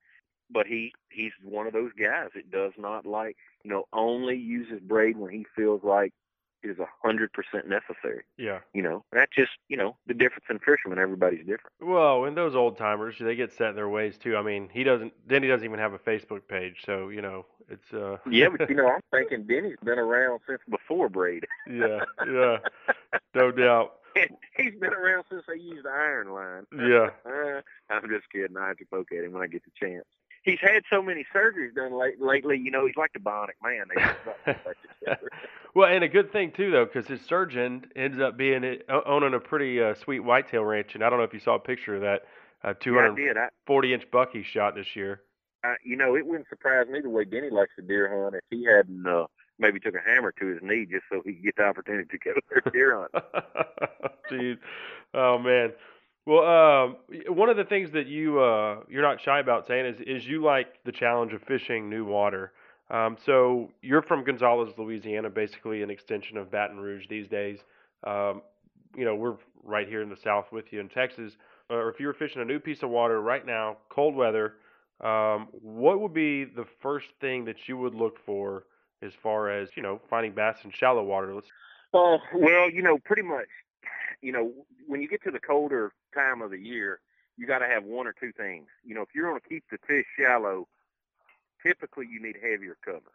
but he he's one of those guys that does not like you know only uses braid when he feels like is a hundred percent necessary. Yeah. You know, that's just you know the difference in fishermen. Everybody's different. Well, and those old timers, they get set in their ways too. I mean, he doesn't. Denny doesn't even have a Facebook page, so you know, it's uh. Yeah, but you know, I'm thinking Denny's been around since before braid. yeah, yeah, no doubt. He's been around since they used the iron line. Yeah. I'm just kidding. I have to poke at him when I get the chance. He's had so many surgeries done late, lately. You know, he's like the bionic man. They just about look like each other. Well, and a good thing too, though, because his surgeon ends up being o- owning a pretty uh, sweet whitetail ranch, and I don't know if you saw a picture of that uh, Yeah, I did. I, 240 inch buck he shot this year. I, you know, it wouldn't surprise me the way Denny likes to deer hunt if he hadn't uh, maybe took a hammer to his knee just so he could get the opportunity to go there deer hunt. Jeez, oh man. Well, um, one of the things that you uh, you're not shy about saying is is you like the challenge of fishing new water. Um, so you're from Gonzales, Louisiana, basically an extension of Baton Rouge these days. Um, you know, we're right here in the South with you in Texas. Or if you were fishing a new piece of water right now, cold weather, um, what would be the first thing that you would look for as far as you know finding bass in shallow water? Let's Oh, well, you know, pretty much, you know, when you get to the colder time of the year, you got to have one or two things. You know, if you're going to keep the fish shallow, typically you need heavier cover,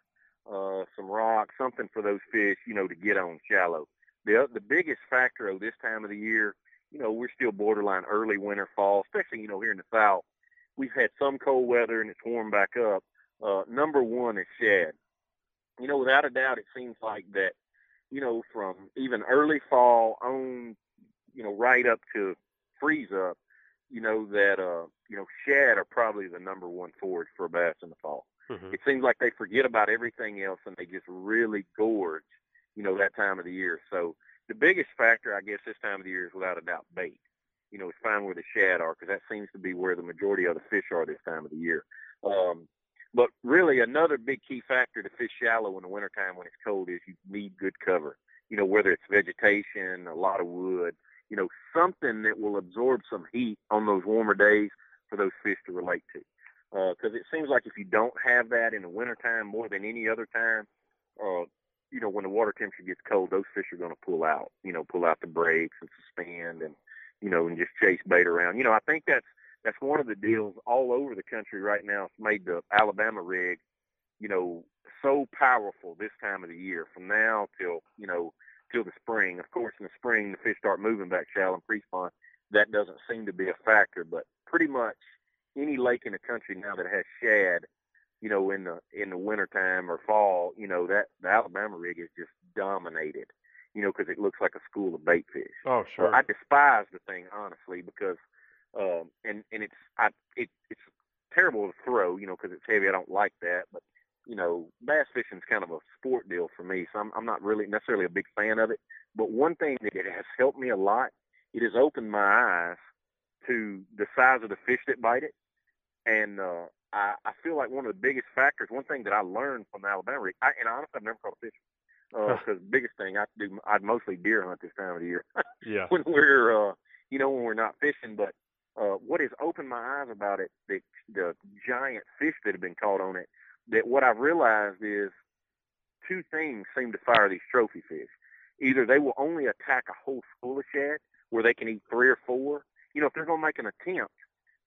uh, some rock, something for those fish, you know, to get on shallow. The the biggest factor of this time of the year, you know, we're still borderline early winter, fall, especially you know here in the south. We've had some cold weather and it's warmed back up. Uh, number one is shad. You know, without a doubt, it seems like that you know, from even early fall on, you know, right up to freeze up, you know, that, uh, you know, shad are probably the number one forage for bass in the fall. Mhm. It seems like they forget about everything else and they just really gorge, you know, that time of the year. So the biggest factor, I guess, this time of the year is without a doubt bait. You know, it's find where the shad are because that seems to be where the majority of the fish are this time of the year. Um, but really, another big key factor to fish shallow in the wintertime when it's cold is you need good cover. You know, whether it's vegetation, a lot of wood, you know, something that will absorb some heat on those warmer days for those fish to relate to. Because it seems like if you don't have that in the wintertime more than any other time, uh, you know, when the water temperature gets cold, those fish are going to pull out, you know, pull out the brakes and suspend and, you know, and just chase bait around. You know, I think that's that's one of the deals all over the country right now. It's made the Alabama rig, you know, so powerful this time of the year from now till, you know, till the spring. Of course, in the spring, the fish start moving back shallow and pre-spawn. That doesn't seem to be a factor, but pretty much any lake in the country now that has shad, you know, in the in the wintertime or fall, you know, that the Alabama rig is just dominated, you know, because it looks like a school of bait fish. Oh, So sure. I despise the thing honestly because, um, and and it's I it it's terrible to throw, you know, because it's heavy. I don't like that, but you know, bass fishing's kind of a sport deal for me, so I'm I'm not really necessarily a big fan of it. But one thing that it has helped me a lot, it has opened my eyes to the size of the fish that bite it, and uh, I I feel like one of the biggest factors, one thing that I learned from the Alabama I, and honestly I've never caught a fish because the biggest thing I do I'd mostly deer hunt this time of the year. Yeah. when we're uh you know when we're not fishing but uh what has opened my eyes about it the the giant fish that have been caught on it that what I've realized is two things seem to fire these trophy fish either they will only attack a whole school of shad where they can eat three or four you know if they're going to make an attempt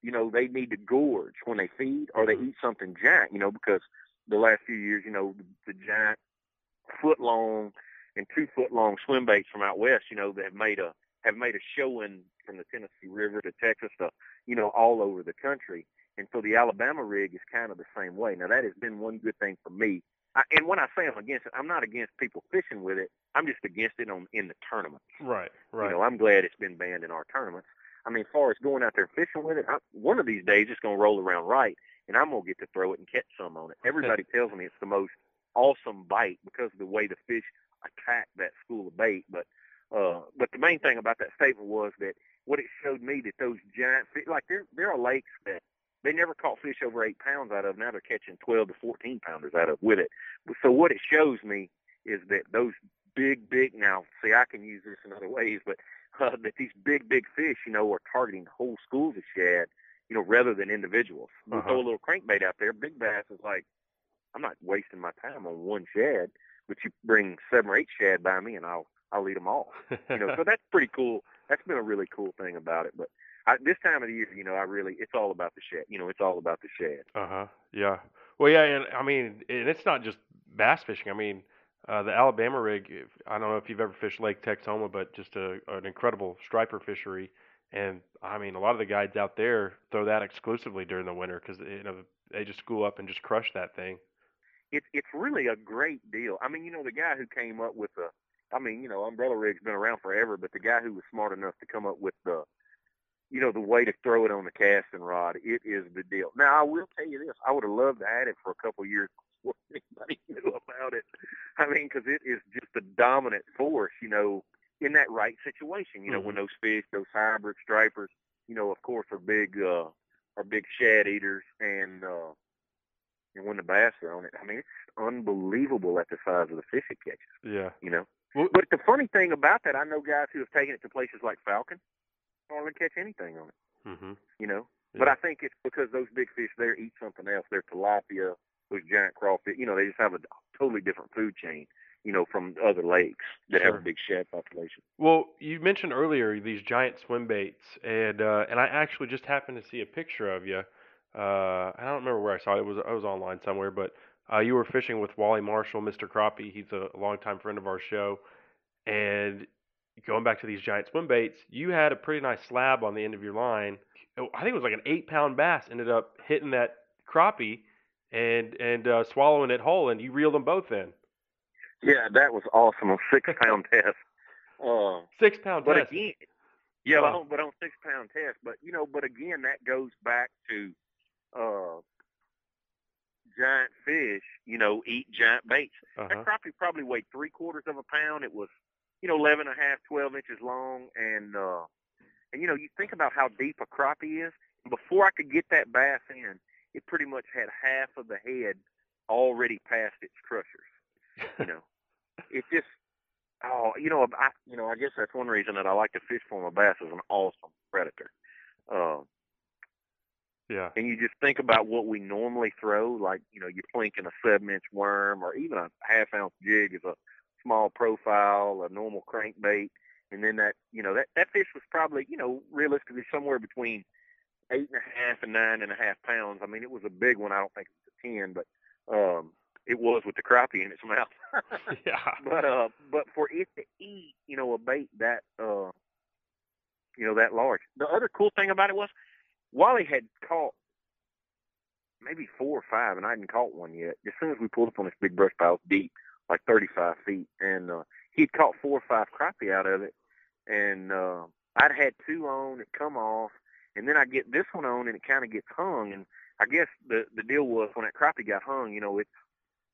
you know they need to gorge when they feed or they eat something giant you know because the last few years you know the, giant foot long and two foot long swim baits from out west, you know, that have made a have made a showing from the Tennessee River to Texas to you know all over the country. And so the Alabama rig is kind of the same way. Now that has been one good thing for me. I, and when I say I'm against it, I'm not against people fishing with it. I'm just against it on in the tournament. Right, right. You know, I'm glad it's been banned in our tournaments. I mean, as far as going out there fishing with it, I, one of these days it's going to roll around right, and I'm going to get to throw it and catch some on it. Everybody tells me it's the most awesome bite because of the way the fish attack that school of bait. But uh, but the main thing about that statement was that what it showed me that those giant fish, like there there are lakes that they never caught fish over eight pounds out of. Now they're catching twelve to fourteen pounders out of with it. So what it shows me is that those big big now see I can use this in other ways, but uh, that these big big fish you know are targeting whole schools of shad, you know, rather than individuals. We Uh-huh. throw a little crankbait out there, big bass is like I'm not wasting my time on one shad. but you bring seven or eight shad by me, and I'll I'll eat them all. You know, so that's pretty cool. That's been a really cool thing about it. But I, this time of the year, you know, I really it's all about the shad. You know, it's all about the shad. Uh huh. Yeah. Well, yeah, and I mean, and it's not just bass fishing. I mean, uh, the Alabama rig. if- I don't know if you've ever fished Lake Texoma, but just a, an incredible striper fishery. And I mean, a lot of the guides out there throw that exclusively during the winter because you know they just school up and just crush that thing. It's it's really a great deal. I mean, you know, the guy who came up with the, I mean, you know, umbrella rig's been around forever, but the guy who was smart enough to come up with the, you know, the way to throw it on the casting rod, it is the deal. Now, I will tell you this: I would have loved to have it for a couple of years before anybody knew about it. I mean, because it is just a dominant force, you know, in that right situation. You know, when those fish, those hybrid stripers, you know, of course, are big, uh, are big shad eaters, and uh, and when the bass are on it, I mean, it's unbelievable at the size of the fish it catches. Yeah. You know. but the funny thing about that, I know guys who have taken it to places like Falcon, hardly catch anything on it. Mm-hmm. You know. But I think it's because those big fish there eat something else. They're tilapia, those giant crawfish. You know, they just have a totally different food chain. You know, from other lakes that have a big shad population. Well, you mentioned earlier these giant swim baits, and uh, and I actually just happened to see a picture of you. Uh, I don't remember where I saw it. It was I was online somewhere, but uh, you were fishing with Wally Marshall, Mr. Crappie. He's a longtime friend of our show, and going back to these giant swim baits, you had a pretty nice slab on the end of your line. Oh, I think it was like an eight pound bass ended up hitting that crappie and and uh, swallowing it whole, and you reeled them both in. Yeah, that was awesome on six pound test. Uh, Six pound but test. again, yeah, Oh. on, but on six pound test. But you know, but again, that goes back to uh, giant fish. You know, eat giant baits. Uh-huh. That crappie probably weighed three quarters of a pound. It was, you know, eleven and a half, twelve inches long, and uh, and you know, you think about how deep a crappie is. Before I could get that bass in, it pretty much had half of the head already past its crushers. You know, it just oh, you know, I you know, I guess that's one reason that I like to fish for. A bass is an awesome predator. Uh, Yeah. and you just think about what we normally throw, like you know, you're plinking a seven-inch worm or even a half-ounce jig is a small profile, a normal crankbait, and then that you know that that fish was probably you know realistically somewhere between eight and a half and nine and a half pounds. I mean, it was a big one. I don't think it was a ten, but um, it was with the crappie in its mouth. yeah. But uh, but for it to eat, you know, a bait that uh, you know, that large. The other cool thing about it was Wally had caught maybe four or five, and I hadn't caught one yet. As soon as we pulled up on this big brush pile, deep, like 35 feet, and uh, he'd caught four or five crappie out of it, and uh, I'd had two on, it come off, and then I get this one on, and it kind of gets hung, and I guess the the deal was when that crappie got hung, you know, it's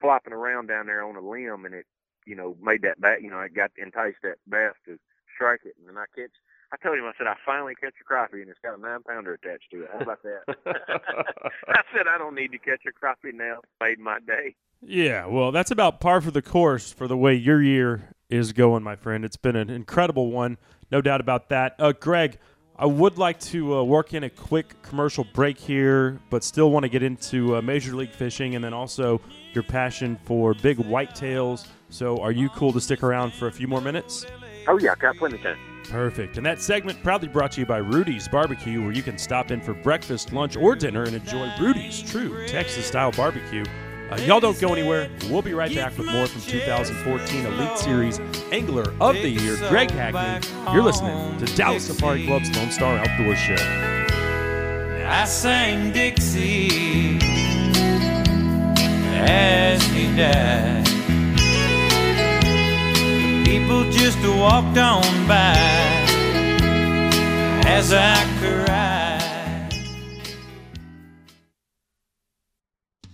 flopping around down there on a limb, and it, you know, made that bat, you know, I got enticed that bass to strike it, and then I catch. I told him, I said, I finally catch a crappie, and it's got a nine pounder attached to it. How about that? I said, I don't need to catch a crappie now. Made my day. Yeah, well, that's about par for the course for the way your year is going, my friend. It's been an incredible one, no doubt about that. Uh, Greg, I would like to uh, work in a quick commercial break here, but still want to get into uh, Major League Fishing and then also your passion for big whitetails. So, are you cool to stick around for a few more minutes? Oh yeah, got plenty of time. Perfect. And that segment proudly brought to you by Rudy's Barbecue, where you can stop in for breakfast, lunch, or dinner and enjoy Rudy's true Texas style barbecue. Uh, y'all don't go anywhere. We'll be right back with more from 2014 Elite Series Angler of the Year, Greg Hackney. You're listening to Dallas Safari Club's Lone Star Outdoor Show. I sang Dixie as he died. People just walked on by as I cried.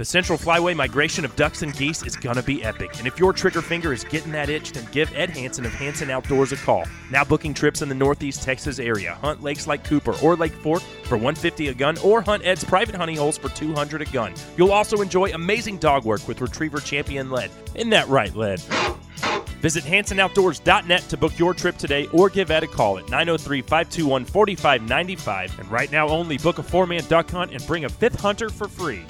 The Central Flyway migration of ducks and geese is gonna be epic, and if your trigger finger is getting that itch, then give Ed Hansen of Hansen Outdoors a call. Now booking trips in the Northeast Texas area. Hunt lakes like Cooper or Lake Fork for 150 a gun, or hunt Ed's private hunting holes for 200 a gun. You'll also enjoy amazing dog work with Retriever Champion Lead. Isn't that right, Lead? Visit HansenOutdoors.net to book your trip today or give Ed a call at 903 521 4595. And right now, only book a four man duck hunt and bring a fifth hunter for free.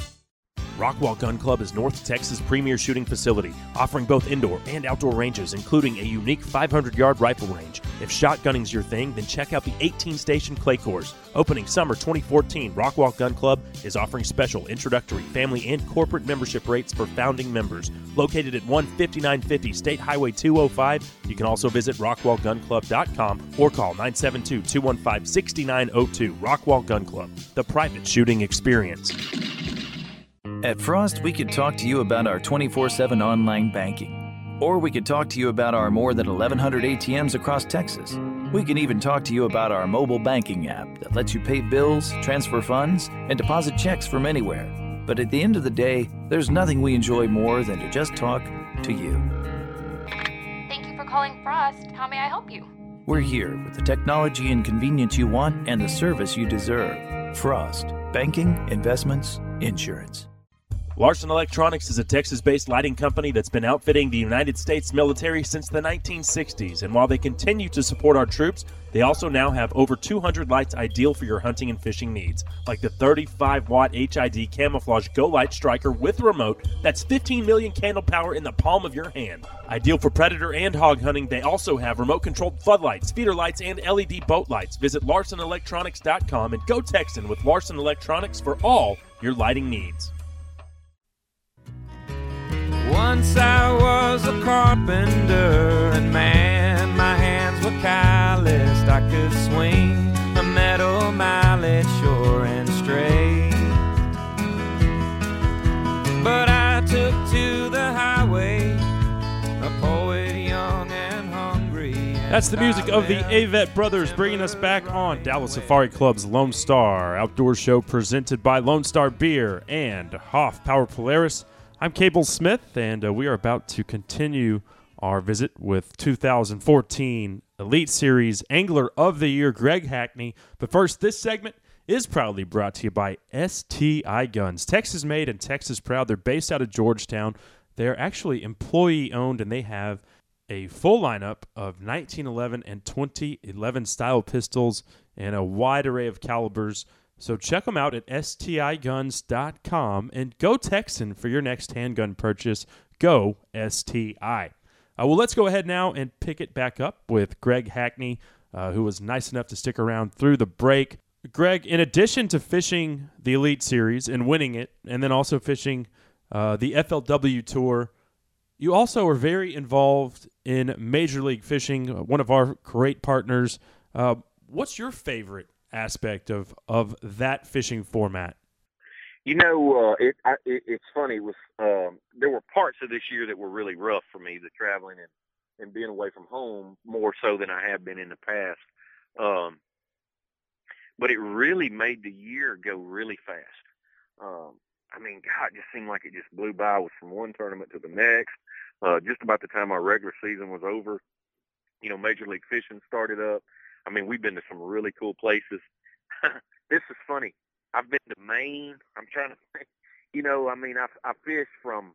Rockwall Gun Club is North Texas' premier shooting facility, offering both indoor and outdoor ranges, including a unique 500 yard rifle range. If shotgunning's your thing, then check out the 18 station clay course. Opening summer 2014, Rockwall Gun Club is offering special introductory, family, and corporate membership rates for founding members. Located at 15950 State Highway 205, you can also visit rockwallgunclub.com or call 972 215 6902. Rockwall Gun Club, the private shooting experience. At Frost, we could talk to you about our 24 7 online banking. Or we could talk to you about our more than 1,100 ATMs across Texas. We can even talk to you about our mobile banking app that lets you pay bills, transfer funds, and deposit checks from anywhere. But at the end of the day, there's nothing we enjoy more than to just talk to you. Thank you for calling Frost. How may I help you? We're here with the technology and convenience you want and the service you deserve. Frost. Banking, investments, insurance. Larson Electronics is a Texas based lighting company that's been outfitting the United States military since the 1960s. And while they continue to support our troops, they also now have over 200 lights ideal for your hunting and fishing needs, like the 35 watt HID camouflage Go Light Striker with remote that's 15 million candle power in the palm of your hand. Ideal for predator and hog hunting, they also have remote controlled floodlights, feeder lights, and LED boat lights. Visit larsonelectronics.com and go Texan with Larson Electronics for all your lighting needs. Once I was a carpenter, and man, my hands were calloused. I could swing a metal mallet sure and straight. But I took to the highway, a poet young and hungry. and That's the music of the Avett Brothers bringing us back on Dallas Safari Club's Lone Star outdoor show presented by Lone Star Beer and Hoffpauir Polaris. I'm Cable Smith, and uh, we are about to continue our visit with 2014 Elite Series Angler of the Year Greg Hackney. But first, this segment is proudly brought to you by STI Guns. Texas made and Texas proud. They're based out of Georgetown. They're actually employee owned, and they have a full lineup of 1911 and 2011 style pistols and a wide array of calibers. So check them out at stiguns.com and go Texan for your next handgun purchase. Go STI. Uh, well, let's go ahead now and pick it back up with Greg Hackney, uh, who was nice enough to stick around through the break. Greg, in addition to fishing the Elite Series and winning it, and then also fishing uh, the FLW Tour, you also are very involved in Major League Fishing, uh, one of our great partners. Uh, what's your favorite aspect of of that fishing format? You know, uh, it, I, it it's funny. It was um, there were parts of this year that were really rough for me, the traveling and and being away from home more so than I have been in the past. Um, but it really made the year go really fast. Um, I mean, God, it just seemed like it just blew by. Was from one tournament to the next. Uh, just about the time our regular season was over, you know, Major League Fishing started up. I mean, we've been to some really cool places. this is funny. I've been to Maine. I'm trying to think. You know, I mean, I I fished from,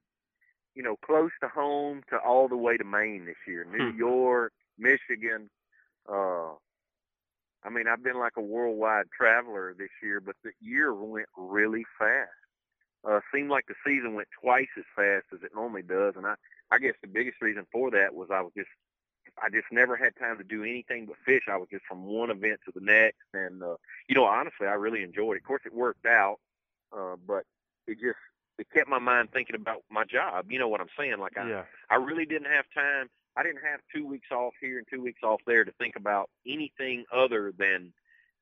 you know, close to home to all the way to Maine this year. New Hmm. York, Michigan. Uh, I mean, I've been like a worldwide traveler this year, but the year went really fast. Uh, seemed like the season went twice as fast as it normally does, and I I guess the biggest reason for that was I was just I just never had time to do anything but fish. I was just from one event to the next, and uh, you know, honestly, I really enjoyed it. Of course, it worked out, uh, but it just it kept my mind thinking about my job. You know what I'm saying? Like I, Yeah. I really didn't have time. I didn't have two weeks off here and two weeks off there to think about anything other than,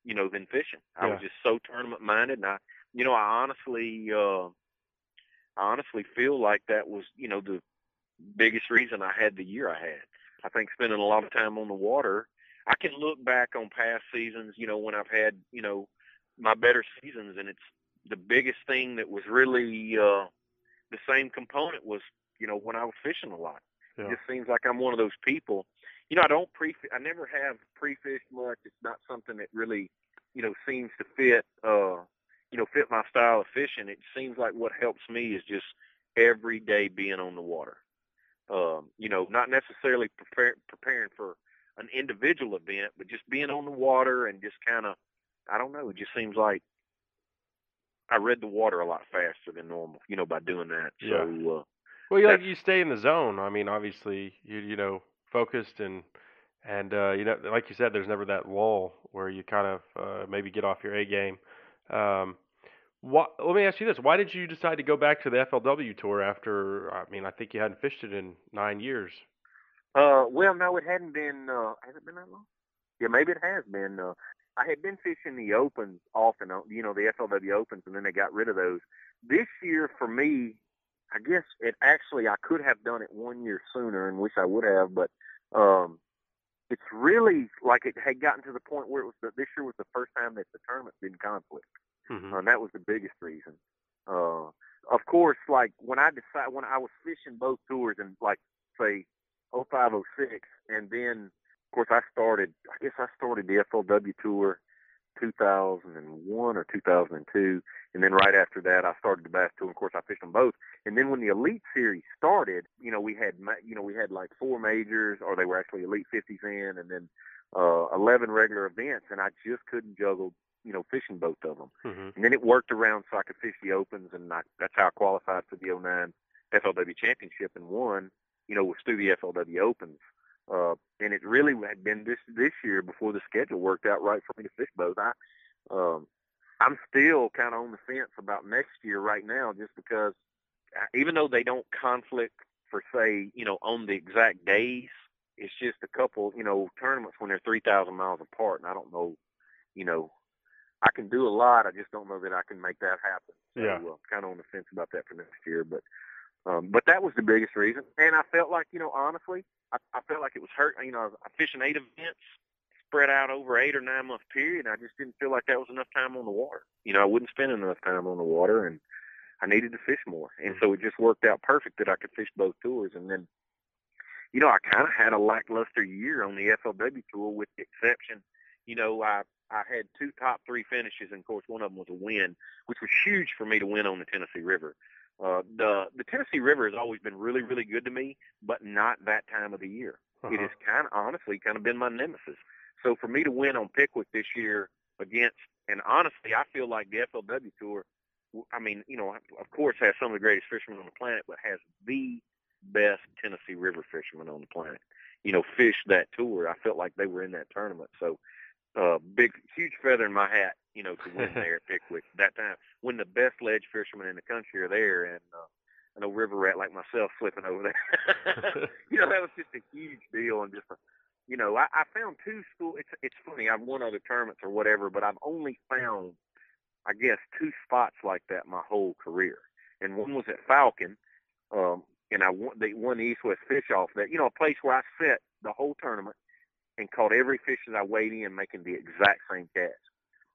you know, than fishing. I was just so tournament minded, and I, you know, I honestly, uh, I honestly feel like that was, you know, the biggest reason I had the year I had. I think spending a lot of time on the water. I can look back on past seasons, you know, when I've had, you know, my better seasons, and it's the biggest thing that was really uh, the same component was, you know, when I was fishing a lot. Yeah. It just seems like I'm one of those people. You know, I don't pre. I never have pre-fished much. It's not something that really, you know, seems to fit. uh You know, fit my style of fishing. It seems like what helps me is just every day being on the water. Um, you know, not necessarily prepare, preparing for an individual event, but just being on the water and just kind of, I don't know. It just seems like I read the water a lot faster than normal. You know, by doing that. Yeah. So. Uh, Well, you like you stay in the zone. I mean, obviously, you you know, focused and and uh, you know, like you said, there's never that lull where you kind of uh, maybe get off your A game. Um, what? Let me ask you this: Why did you decide to go back to the FLW tour after? I mean, I think you hadn't fished it in nine years. Uh, well, no, it hadn't been. Uh, has it been that long? Yeah, maybe it has been. Uh, I had been fishing the opens on, you know, the FLW opens, and then they got rid of those. This year, for me, I guess it actually I could have done it one year sooner, and wish I would have, but um, it's really like it had gotten to the point where it was. The, this year was the first time that the tournament's been conflict. Mm-hmm. Uh, and that was the biggest reason. Uh, of course, like when I decided when I was fishing both tours in like say 0506, and then of course I started. I guess I started the FLW tour 2001 or 2002, and then right after that I started the Bass tour. Of course, I fished them both. And then when the Elite Series started, you know we had you know we had like four majors, or they were actually Elite 50s in, and then uh, 11 regular events, and I just couldn't juggle you know fishing both of them. Mm-hmm. And then it worked around so I could fish the opens, and I, that's how I qualified for the 09 FLW championship and won. You know, was through the FLW opens. Uh, and it really had been this this year before the schedule worked out right for me to fish both. I, um, I'm still kind of on the fence about next year right now, just because uh, even though they don't conflict for say, you know, on the exact days, it's just a couple, you know, tournaments when they're 3,000 miles apart, and I don't know, you know, I can do a lot. I just don't know that I can make that happen. So, Yeah. uh, kind of on the fence about that for next year, but um, but that was the biggest reason. And I felt like, you know, honestly, I, I felt like it was hurt. You know, I fished eight events spread out over eight or nine month period. I just didn't feel like that was enough time on the water. You know, I wouldn't spend enough time on the water, and I needed to fish more. And so it just worked out perfect that I could fish both tours. And then, you know, I kind of had a lackluster year on the FLW tour, with the exception, you know, I I had two top three finishes, and of course, one of them was a win, which was huge for me to win on the Tennessee River. Uh, the the Tennessee River has always been really, really good to me, but not that time of the year. It Uh-huh. has kind of honestly kind of been my nemesis. So for me to win on Pickwick this year against, and honestly, I feel like the FLW Tour, I mean, you know, of course, has some of the greatest fishermen on the planet, but has the best Tennessee River fishermen on the planet. You know, fished that tour. I felt like they were in that tournament. So, uh, big, huge feather in my hat, you know, to win there at Pickwick that time when the best ledge fishermen in the country are there, and uh, I know river rat like myself slipping over there. you know, that was just a huge deal, and just, a, you know, I, I found two school. It's it's funny. I've won other tournaments or whatever, but I've only found, I guess, two spots like that my whole career, and one was at Falcon, um, and I won. They won the East West Fish Off that, you know, a place where I sat the whole tournament and caught every fish that I weighed in, making the exact same catch.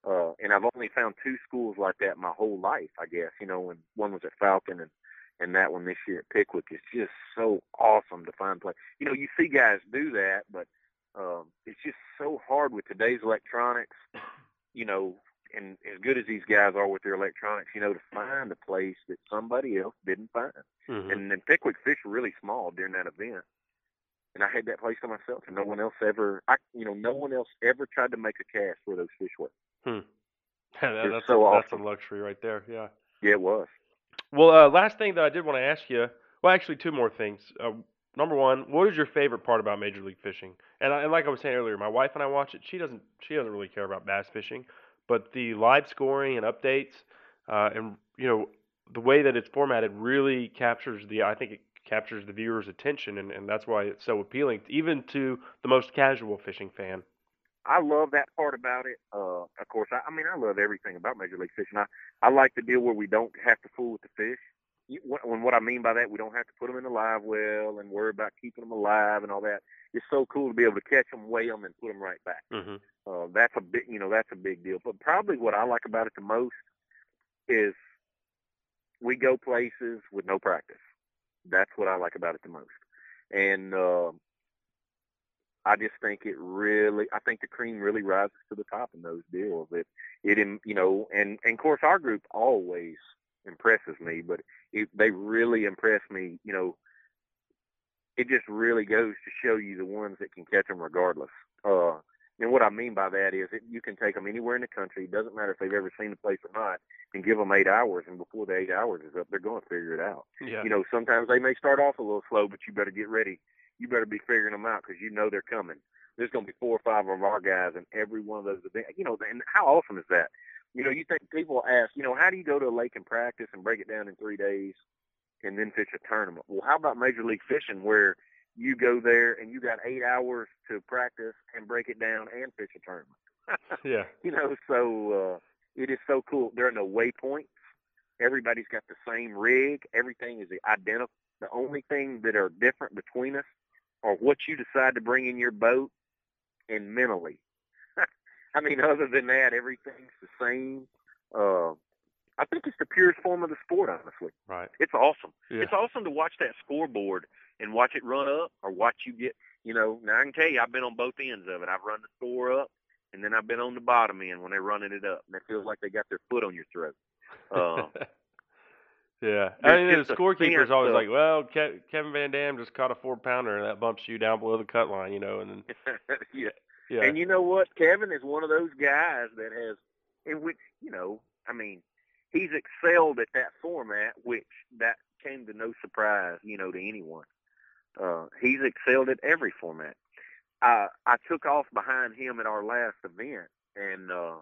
Uh, and I've only found two schools like that my whole life, I guess. You know, and one was at Falcon, and and that one this year at Pickwick is just so awesome to find play. You know, you see guys do that, but um, it's just so hard with today's electronics. You know, and as good as these guys are with their electronics, you know, to find a place that somebody else didn't find. Mhm. And then Pickwick fish were really small during that event. And I had that place to myself, and no one else ever, I, you know, no one else ever tried to make a cast where those fish were. Hmm. Yeah, that, that's so a, that's awesome. a luxury right there. Yeah. Yeah, it was. Well, uh, last thing that I did want to ask you. Well, actually, two more things. Uh, number one, what is your favorite part about Major League Fishing? And, I, and like I was saying earlier, my wife and I watch it. She doesn't. She doesn't really care about bass fishing, but the live scoring and updates, uh, and you know, the way that it's formatted really captures the. I think it captures the viewer's attention, and, and that's why it's so appealing, even to the most casual fishing fan. I love that part about it. Uh, of course, I, I mean, I love everything about Major League Fishing. I, I like the deal where we don't have to fool with the fish. You, what, when what I mean by that, we don't have to put them in the live well and worry about keeping them alive and all that. It's so cool to be able to catch them, weigh them, and put them right back. Mm-hmm. Uh, that's a big, you know, that's a big deal. But probably what I like about it the most is we go places with no practice. That's what I like about it the most. And uh, I just think it really, I think the cream really rises to the top in those deals. It, it, you know, and, and of course our group always impresses me, but it, they really impress me. You know, it just really goes to show you the ones that can catch them regardless. Uh, and what I mean by that is that you can take them anywhere in the country. It doesn't matter if they've ever seen the place or not, and give them eight hours, and before the eight hours is up, they're going to figure it out. Yeah. You know, sometimes they may start off a little slow, but you better get ready. You better be figuring them out because you know they're coming. There's going to be four or five of our guys in every one of those events. You know, and how awesome is that? You know, you think people ask, you know, how do you go to a lake and practice and break it down in three days and then fish a tournament? Well, how about Major League Fishing where you go there and you got eight hours to practice and break it down and fish a tournament? Yeah. you know, so uh, it is so cool. There are no waypoints. Everybody's got the same rig. Everything is identical. The only thing that are different between us are what you decide to bring in your boat and mentally. I mean, other than that, everything's the same. Uh, I think it's the purest form of the sport, honestly. Right. It's awesome. Yeah. It's awesome to watch that scoreboard and watch it run up or watch you get, you know, now I can tell you I've been on both ends of it. I've run the score up and then I've been on the bottom end when they're running it up and it feels like they got their foot on your throat. Uh, Yeah, I mean, the scorekeeper's always of- like, "Well, Ke- Kevin Van Dam just caught a four pounder, and that bumps you down below the cut line," you know, and then yeah. yeah, And you know what? Kevin is one of those guys that has, in which, you know, I mean, he's excelled at that format, which that came to no surprise, you know, to anyone. Uh, he's excelled at every format. I I took off behind him at our last event, and uh,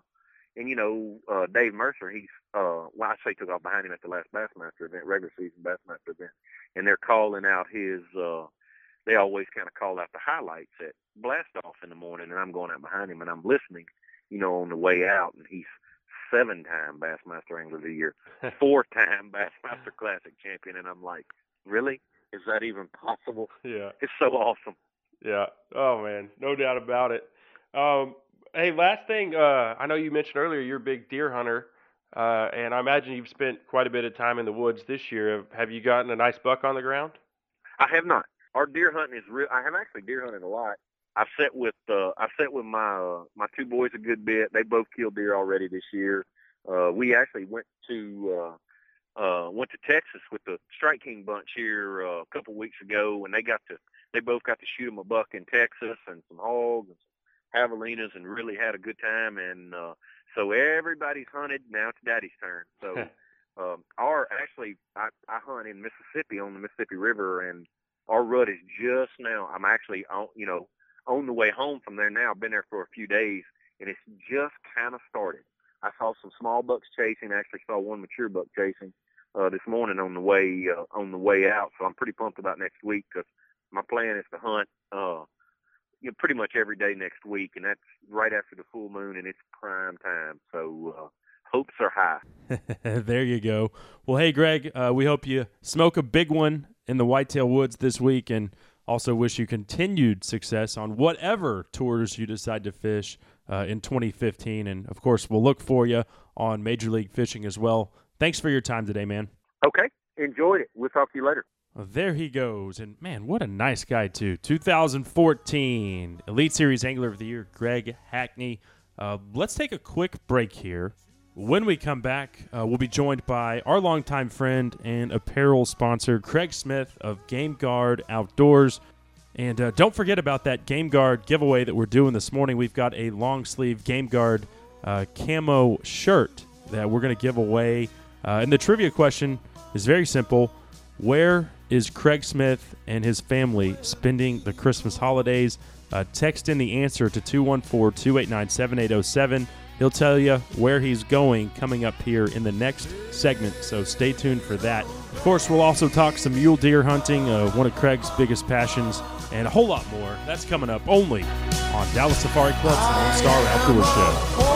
and you know, uh, Dave Mercer, he's uh, well, I say took off behind him at the last Bassmaster event, regular season Bassmaster event, and they're calling out his. Uh, they always kind of call out the highlights at blast off in the morning, and I'm going out behind him and I'm listening, you know, on the way out, and he's seven time Bassmaster Angler of the Year, four time Bassmaster Classic champion, and I'm like, really? Is that even possible? yeah, It's so awesome. yeah. Oh man, no doubt about it. Um, hey, last thing, uh, I know you mentioned earlier you're a big deer hunter, uh, and I imagine you've spent quite a bit of time in the woods this year. Have, have you gotten a nice buck on the ground? I have not. Our deer hunting is real. I have actually deer hunted a lot. I've sat with uh, I've sat with my uh, my two boys a good bit. They both killed deer already this year. Uh, we actually went to uh, uh, went to Texas with the Strike King bunch here uh, a couple weeks ago, and they got to they both got to shoot them a buck in Texas and some hogs and some javelinas, and really had a good time. And uh, so everybody's hunted. Now it's Daddy's turn. So um, our actually I, I hunt in Mississippi on the Mississippi River, and our rut is just now. I'm actually on you know on the way home from there now. I've been there for a few days, and it's just kind of started. I saw some small bucks chasing. I Actually, saw one mature buck chasing uh, this morning on the way uh, on the way out. So I'm pretty pumped about next week because my plan is to hunt uh, you know, pretty much every day next week, and that's right after the full moon, and it's prime time. So uh, hopes are high. there you go. Well, hey, Greg, uh, we hope you smoke a big one in the Whitetail Woods this week and also wish you continued success on whatever tours you decide to fish uh, in 2015. And of course, we'll look for you on Major League Fishing as well. Thanks for your time today, man. Okay, enjoyed it. We'll talk to you later. Well, there he goes. And man, what a nice guy, too. 2014 Elite Series Angler of the Year, Greg Hackney. Uh, let's take a quick break here. When we come back, uh, we'll be joined by our longtime friend and apparel sponsor, Craig Smith of Game Guard Outdoors. And uh, don't forget about that Game Guard giveaway that we're doing this morning. We've got a long sleeve Game Guard uh, camo shirt that we're going to give away. Uh, and the trivia question is very simple Where is Craig Smith and his family spending the Christmas holidays? Uh, text in the answer to 214 289 7807. He'll tell you where he's going coming up here in the next segment, so stay tuned for that. Of course, we'll also talk some mule deer hunting, uh, one of Craig's biggest passions, and a whole lot more. That's coming up only on Dallas Safari Club's Lone Star Outdoor Show.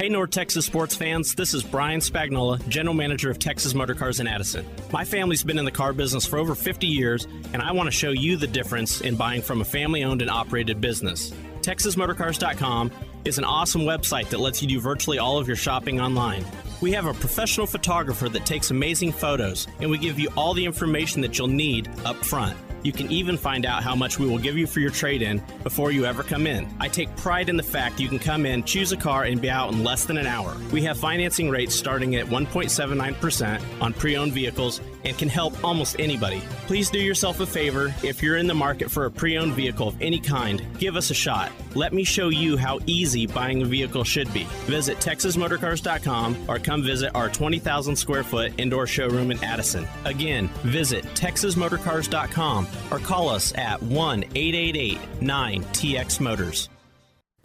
Hey, North Texas sports fans, this is Brian Spagnola, General Manager of Texas Motor Cars in Addison. My family's been in the car business for over 50 years, and I want to show you the difference in buying from a family owned and operated business. TexasMotorcars.com is an awesome website that lets you do virtually all of your shopping online. We have a professional photographer that takes amazing photos, and we give you all the information that you'll need up front. You can even find out how much we will give you for your trade in before you ever come in. I take pride in the fact you can come in, choose a car, and be out in less than an hour. We have financing rates starting at 1.79% on pre owned vehicles and can help almost anybody. Please do yourself a favor if you're in the market for a pre owned vehicle of any kind, give us a shot. Let me show you how easy buying a vehicle should be. Visit TexasMotorcars.com or come visit our 20,000 square foot indoor showroom in Addison. Again, visit TexasMotorcars.com or call us at 1 888 9TX Motors.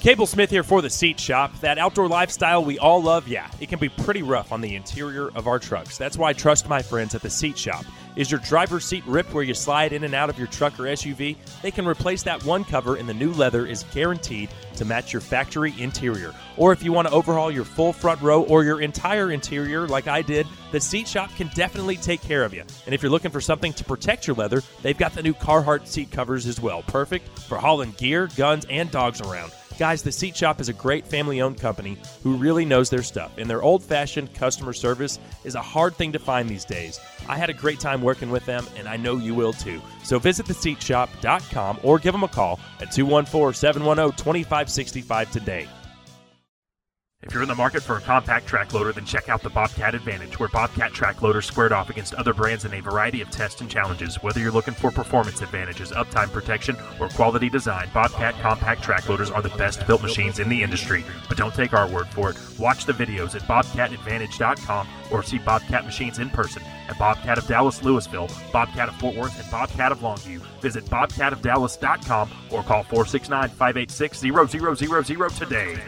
Cable Smith here for the Seat Shop. That outdoor lifestyle we all love, yeah, it can be pretty rough on the interior of our trucks. That's why I trust my friends at the Seat Shop. Is your driver's seat ripped where you slide in and out of your truck or SUV? They can replace that one cover, and the new leather is guaranteed to match your factory interior. Or if you want to overhaul your full front row or your entire interior, like I did, the Seat Shop can definitely take care of you. And if you're looking for something to protect your leather, they've got the new Carhartt seat covers as well. Perfect for hauling gear, guns, and dogs around. Guys, the Seat Shop is a great family owned company who really knows their stuff, and their old fashioned customer service is a hard thing to find these days. I had a great time working with them, and I know you will too. So visit theseatshop.com or give them a call at 214 710 2565 today. If you're in the market for a compact track loader, then check out the Bobcat Advantage, where Bobcat track loaders squared off against other brands in a variety of tests and challenges. Whether you're looking for performance advantages, uptime protection, or quality design, Bobcat compact track loaders are the best built machines in the industry. But don't take our word for it. Watch the videos at bobcatadvantage.com or see Bobcat machines in person at Bobcat of Dallas Louisville, Bobcat of Fort Worth, and Bobcat of Longview. Visit bobcatofdallas.com or call 469 586 0000 today.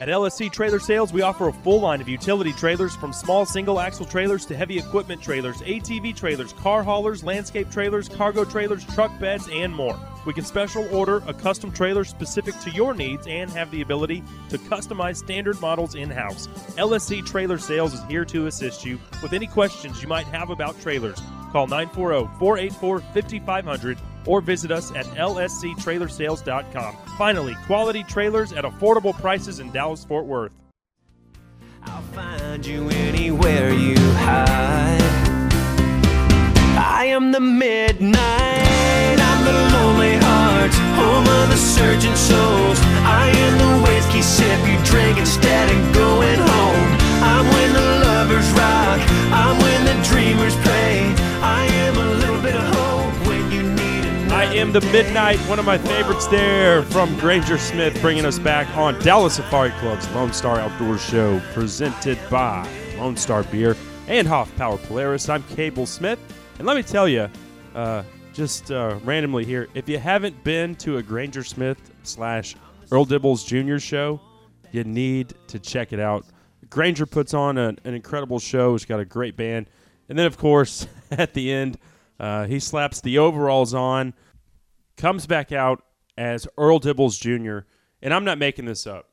At LSC Trailer Sales, we offer a full line of utility trailers from small single axle trailers to heavy equipment trailers, ATV trailers, car haulers, landscape trailers, cargo trailers, truck beds, and more. We can special order a custom trailer specific to your needs and have the ability to customize standard models in house. LSC Trailer Sales is here to assist you with any questions you might have about trailers. Call 940 484 5500 or visit us at lsctrailersales.com. Finally, quality trailers at affordable prices in Dallas Fort Worth. I'll find you anywhere you hide. I am the midnight, I'm the lonely home of the searching souls. I am the whiskey sip you drink instead of going home. I'm when the lovers rock, I'm when the dreamers. I am a little bit of hope when you need another. I am the Midnight, one of my favorites there from Granger Smith, bringing us back on Dallas Safari Club's Lone Star Outdoor Show, presented by Lone Star Beer and Hoffpauir Polaris. I'm Cable Smith, and let me tell you, uh, just uh, randomly here, if you haven't been to a Granger Smith slash Earl Dibbles Jr. show, you need to check it out. Granger puts on an, incredible show. He's got a great band, and then of course at the end, uh, he slaps the overalls on comes back out as Earl Dibbles Jr., and I'm not making this up.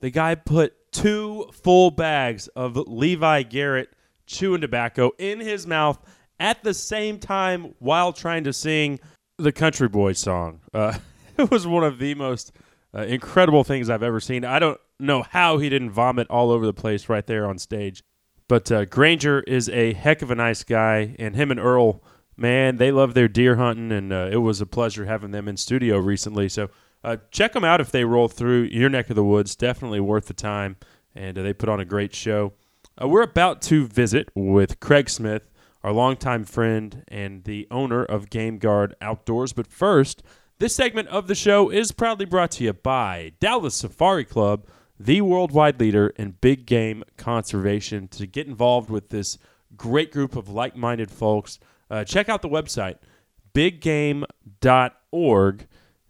The guy put two full bags of Levi Garrett chewing tobacco in his mouth at the same time while trying to sing the Country Boy song. Uh, it was one of the most uh, incredible things I've ever seen. I don't know how he didn't vomit all over the place right there on stage. But uh, Granger is a heck of a nice guy, and him and Earl man, they love their deer hunting, and uh, it was a pleasure having them in studio recently. So uh, check them out if they roll through your neck of the woods. Definitely worth the time, and uh, they put on a great show. We're about to visit with Craig Smith, our longtime friend and the owner of Game Guard Outdoors. But first, This segment of the show is proudly brought to you by Dallas Safari Club, the worldwide leader in big game conservation. To get involved with this great group of like minded folks, uh, check out the website, biggame.org.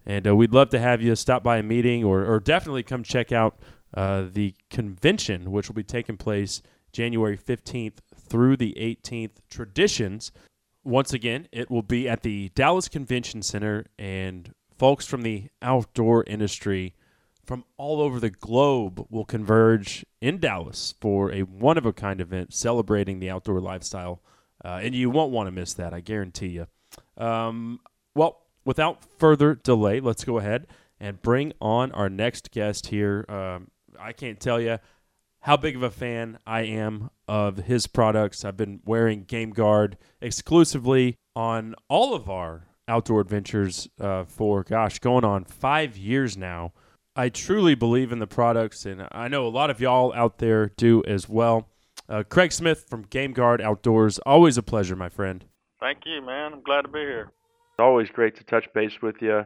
And uh, we'd love to have you stop by a meeting or, or definitely come check out uh, the convention, which will be taking place January 15th through the 18th. Traditions. Once again, it will be at the Dallas Convention Center, and folks from the outdoor industry from all over the globe will converge in Dallas for a one of a kind event celebrating the outdoor lifestyle. Uh, and you won't want to miss that, I guarantee you. Um, well, without further delay, let's go ahead and bring on our next guest here. Um, I can't tell you how big of a fan I am of his products. I've been wearing Game Guard exclusively on all of our outdoor adventures uh, for, gosh, going on five years now. I truly believe in the products, and I know a lot of y'all out there do as well. Uh, Craig Smith from Game Guard Outdoors, always a pleasure, my friend. Thank you, man. I'm glad to be here. It's always great to touch base with you,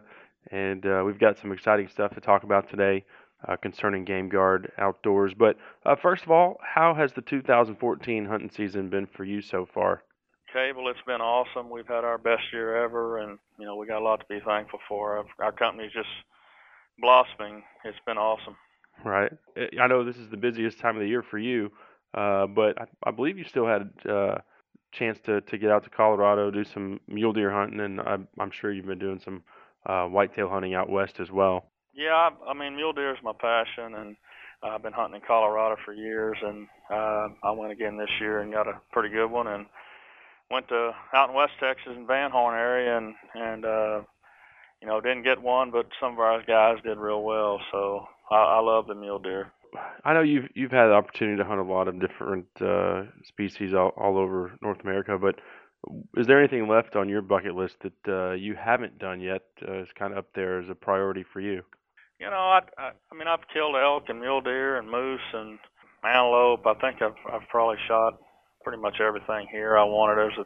and uh, we've got some exciting stuff to talk about today uh, concerning Game Guard Outdoors. But uh, first of all, how has the 2014 hunting season been for you so far? Cable, it's been awesome. We've had our best year ever, and you know we got a lot to be thankful for. Our, company's just blossoming. It's been awesome. Right. I know this is the busiest time of the year for you, uh, but I, I believe you still had a uh, chance to, to get out to Colorado, do some mule deer hunting, and I'm, I'm sure you've been doing some uh, whitetail hunting out west as well. Yeah, I, I mean mule deer is my passion, and I've been hunting in Colorado for years, and uh, I went again this year and got a pretty good one, and went to out in West Texas in Van Horn area, and and uh, you know didn't get one, but some of our guys did real well, so I, I love the mule deer. I know you've you've had the opportunity to hunt a lot of different uh, species all, all over North America, but is there anything left on your bucket list that uh, you haven't done yet? Uh, is kind of up there as a priority for you? You know, I, I I mean I've killed elk and mule deer and moose and antelope. I think I've I've probably shot pretty much everything here I wanted. There's a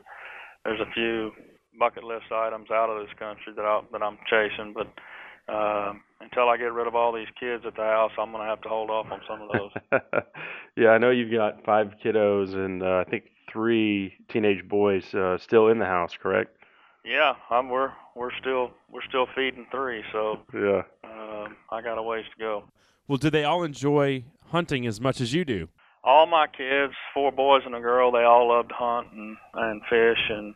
there's a few bucket list items out of this country that I that I'm chasing, but uh, until I get rid of all these kids at the house, I'm gonna have to hold off on some of those. yeah, I know you've got five kiddos and uh, I think three teenage boys uh, still in the house, correct? Yeah, I'm we're we're still we're still feeding three, so yeah, uh, I got a ways to go. Well, do they all enjoy hunting as much as you do? All my kids, four boys and a girl, they all love to hunt and and fish, and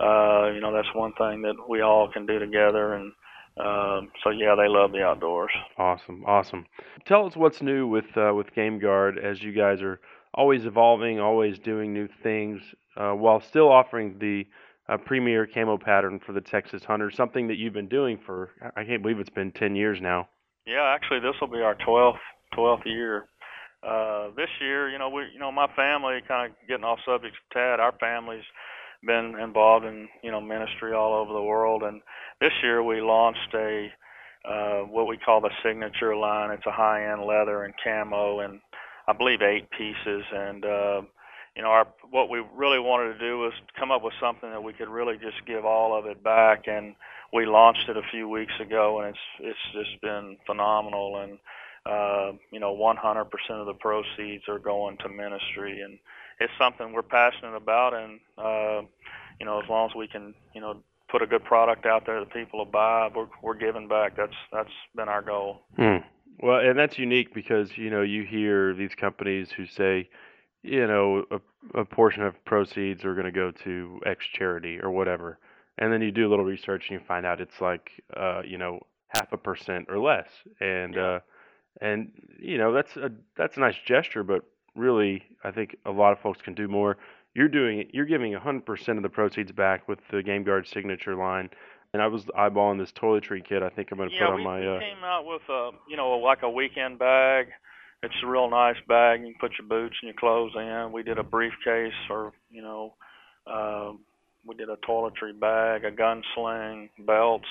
uh, you know that's one thing that we all can do together, and um, so yeah, they love the outdoors. Awesome, awesome. Tell us what's new with uh, with Game Guard as you guys are always evolving, always doing new things, uh, while still offering the uh, premier camo pattern for the Texas Hunter, something that you've been doing for I can't believe it's been 10 years now. Yeah, actually, this will be our 12th 12th year. Uh, this year, you know, we, you know, my family, kind of getting off subject a tad, our family's been involved in, you know, ministry all over the world, and this year we launched a uh, what we call the signature line. It's a high-end leather and camo, and I believe eight pieces. And uh, you know, our what we really wanted to do was come up with something that we could really just give all of it back. And we launched it a few weeks ago, and it's it's just been phenomenal. And uh, you know, 100% of the proceeds are going to ministry, and it's something we're passionate about. And uh, you know, as long as we can, you know, put a good product out there that people will buy, we're we're giving back. That's that's been our goal. Hmm. Well, and that's unique because you know you hear these companies who say, you know, a, a portion of proceeds are going to go to X charity or whatever, and then you do a little research and you find out it's like, uh, you know, half a percent or less, and Yeah. uh, and you know that's a that's a nice gesture, but really I think a lot of folks can do more. You're doing it. You're giving 100% of the proceeds back with the Game Guard signature line. And I was eyeballing this toiletry kit. I think I'm going to Yeah, put on we, my. we Uh, came out with a you know like a weekend bag. It's a real nice bag. You can put your boots and your clothes in. We did a briefcase, or you know, uh, we did a toiletry bag, a gun sling, belts,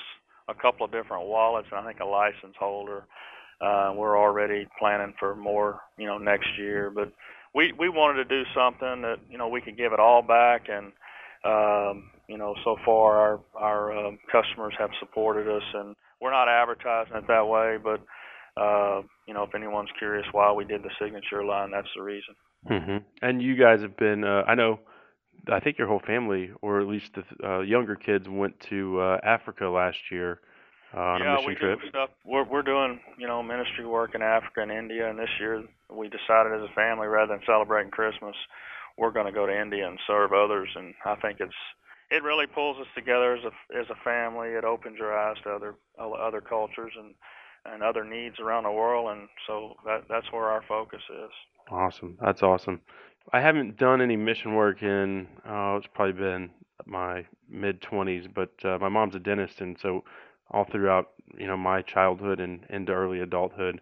a couple of different wallets, and I think a license holder. Uh, we're already planning for more, you know, next year. But we we wanted to do something that you know we could give it all back, and um, you know, so far our our um, customers have supported us, and we're not advertising it that way, but uh, you know, if anyone's curious why we did the signature line, that's the reason. Mm-hmm. And you guys have been, uh, I know, I think your whole family, or at least the uh, younger kids, went to uh, Africa last year uh, on yeah, a mission we trip. do stuff. We're we're doing you know ministry work in Africa and India, and this year we decided as a family rather than celebrating Christmas, we're going to go to India and serve others. And I think it's it really pulls us together as a as a family. It opens your eyes to other other cultures and and other needs around the world, and so that that's where our focus is. Awesome. That's awesome. I haven't done any mission work in, oh, it's probably been my mid 20s, but uh, my mom's a dentist, and so all throughout, you know, my childhood and into early adulthood,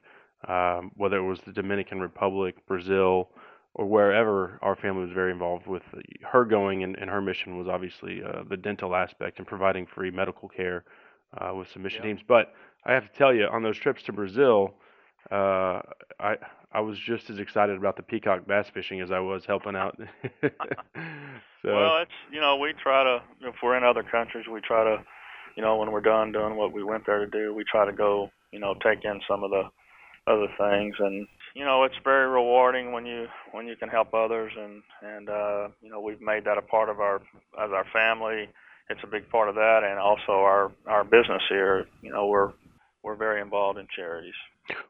um, whether it was the Dominican Republic, Brazil, or wherever, our family was very involved with her going, and, and her mission was obviously uh, the dental aspect and providing free medical care uh, with some mission teams. But I have to tell you, on those trips to Brazil, uh, I I was just as excited about the peacock bass fishing as I was helping out. so Well, it's you know we try to if we're in other countries we try to you know when we're done doing what we went there to do we try to go you know take in some of the other things. And you know it's very rewarding when you when you can help others. And and uh you know we've made that a part of our as our family. It's a big part of that and also our our business here. You know we're we're very involved in charities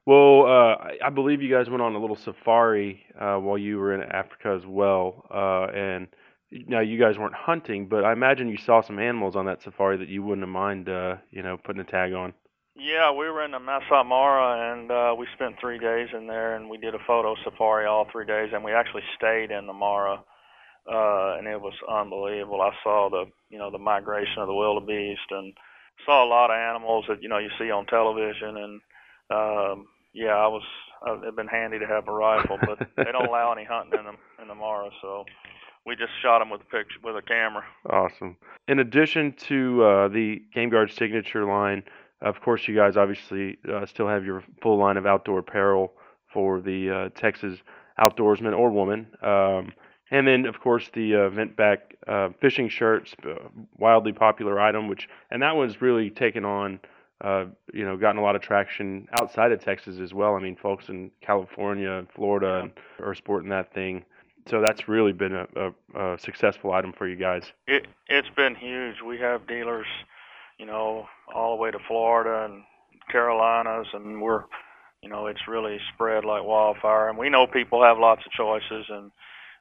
Well, uh, I believe you guys went on a little safari uh, while you were in Africa as well, uh, and now you guys weren't hunting, but I imagine you saw some animals on that safari that you wouldn't have mind, uh, you know, putting a tag on. Yeah, we were in the Masai Mara and uh, we spent three days in there and we did a photo safari all three days and we actually stayed in the Mara uh, and it was unbelievable. I saw the you know the migration of the wildebeest and saw a lot of animals that you know you see on television and um, yeah, I was uh, it'd been handy to have a rifle, but they don't allow any hunting in the in the Mara, so we just shot them with a picture with a camera. Awesome. In addition to uh, the Game Guard signature line, of course, you guys obviously uh, still have your full line of outdoor apparel for the uh, Texas outdoorsman or woman. Um, and then, of course, the uh, vent back uh, fishing shirts, uh, wildly popular item, which and that one's really taken on, uh, you know, gotten a lot of traction outside of Texas as well. I mean, folks in California and Florida are sporting that thing. So that's really been a, a, a successful item for you guys. It it's been huge. We have dealers, you know, all the way to Florida and Carolinas, and we're, you know, it's really spread like wildfire. And we know people have lots of choices, and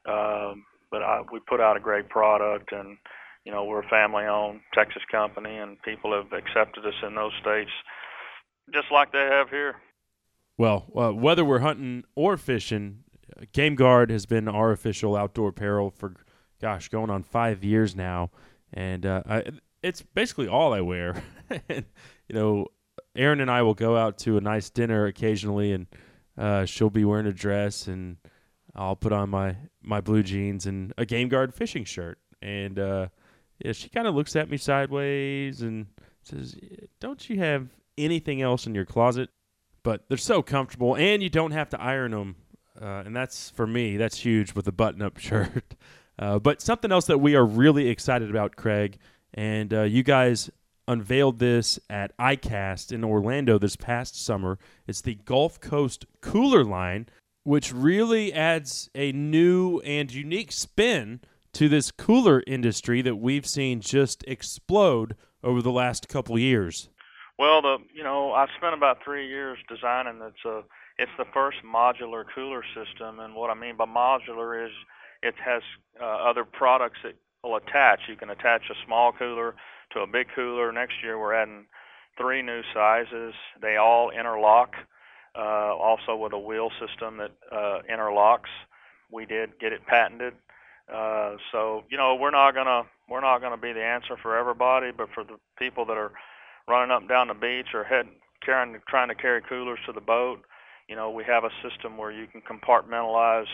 um, but I, we put out a great product, and you know, we're a family-owned Texas company, and people have accepted us in those states, just like they have here. Well, uh, whether we're hunting or fishing, Game Guard has been our official outdoor apparel for, gosh, going on five years now, and uh, I, it's basically all I wear. you know, Erin and I will go out to a nice dinner occasionally, and uh, she'll be wearing a dress, and I'll put on my my blue jeans and a Game Guard fishing shirt, and uh, yeah, she kind of looks at me sideways and says, "Don't you have anything else in your closet?" But they're so comfortable, and you don't have to iron them, uh, and that's for me. That's huge with a button-up shirt. Uh, but something else that we are really excited about, Craig, and uh, you guys unveiled this at ICAST in Orlando this past summer. It's the Gulf Coast Cooler line, which really adds a new and unique spin to this cooler industry that we've seen just explode over the last couple years. Well, the you know I spent about three years designing. It's a it's the first modular cooler system, and what I mean by modular is it has uh, other products that will attach. You can attach a small cooler to a big cooler. Next year we're adding three new sizes. They all interlock, uh, also with a wheel system that uh, interlocks. We did get it patented. Uh, so you know we're not gonna we're not gonna be the answer for everybody, but for the people that are running up and down the beach or head carrying trying to carry coolers to the boat, you know we have a system where you can compartmentalize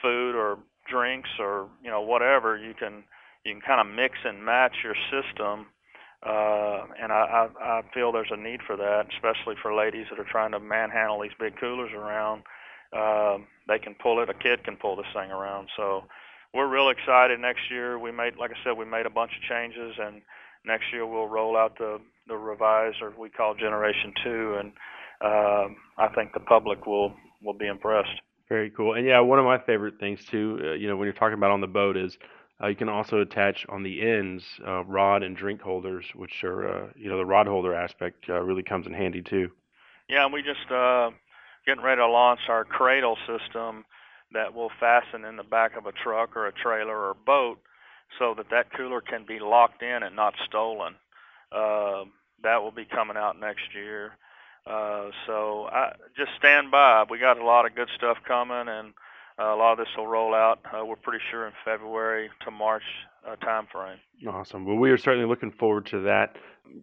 food or drinks or you know whatever you can you can kind of mix and match your system uh, and I, I, I feel there's a need for that, especially for ladies that are trying to manhandle these big coolers around. Um, they can pull it. A kid can pull this thing around. So we're real excited. Next year, we made, like I said, we made a bunch of changes, and next year we'll roll out the the revised, or we call Generation Two, and um, I think the public will will be impressed. Very cool. And yeah, one of my favorite things too, uh, you know, when you're talking about on the boat is uh, you can also attach on the ends uh, rod and drink holders, which are, uh, you know, the rod holder aspect uh, really comes in handy too. Yeah, and we just uh, getting ready to launch our cradle system that will fasten in the back of a truck or a trailer or boat so that that cooler can be locked in and not stolen. Uh, that will be coming out next year. Uh, so I just stand by. We got a lot of good stuff coming, and uh, a lot of this will roll out. Uh, we're pretty sure in February to March uh, time frame. Awesome. Well, we are certainly looking forward to that.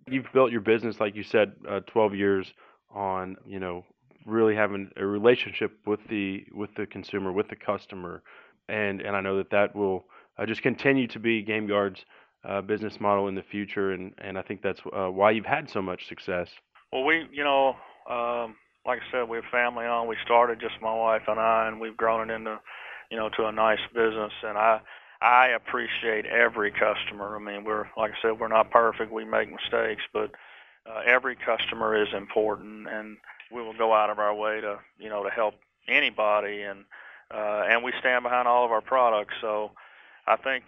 You've built your business, like you said, uh, 12 years on, you know, really having a relationship with the with the consumer, with the customer, and and I know that that will uh, just continue to be Game Guard's uh, business model in the future, and and I think that's uh, why you've had so much success. Well, we, you know, um, like I said, we're family owned. We started just my wife and I, and we've grown it into, you know, to a nice business. And I, I appreciate every customer. I mean, we're like I said, we're not perfect. We make mistakes, but uh, every customer is important, and we will go out of our way to, you know, to help anybody. And uh, and we stand behind all of our products. So I think,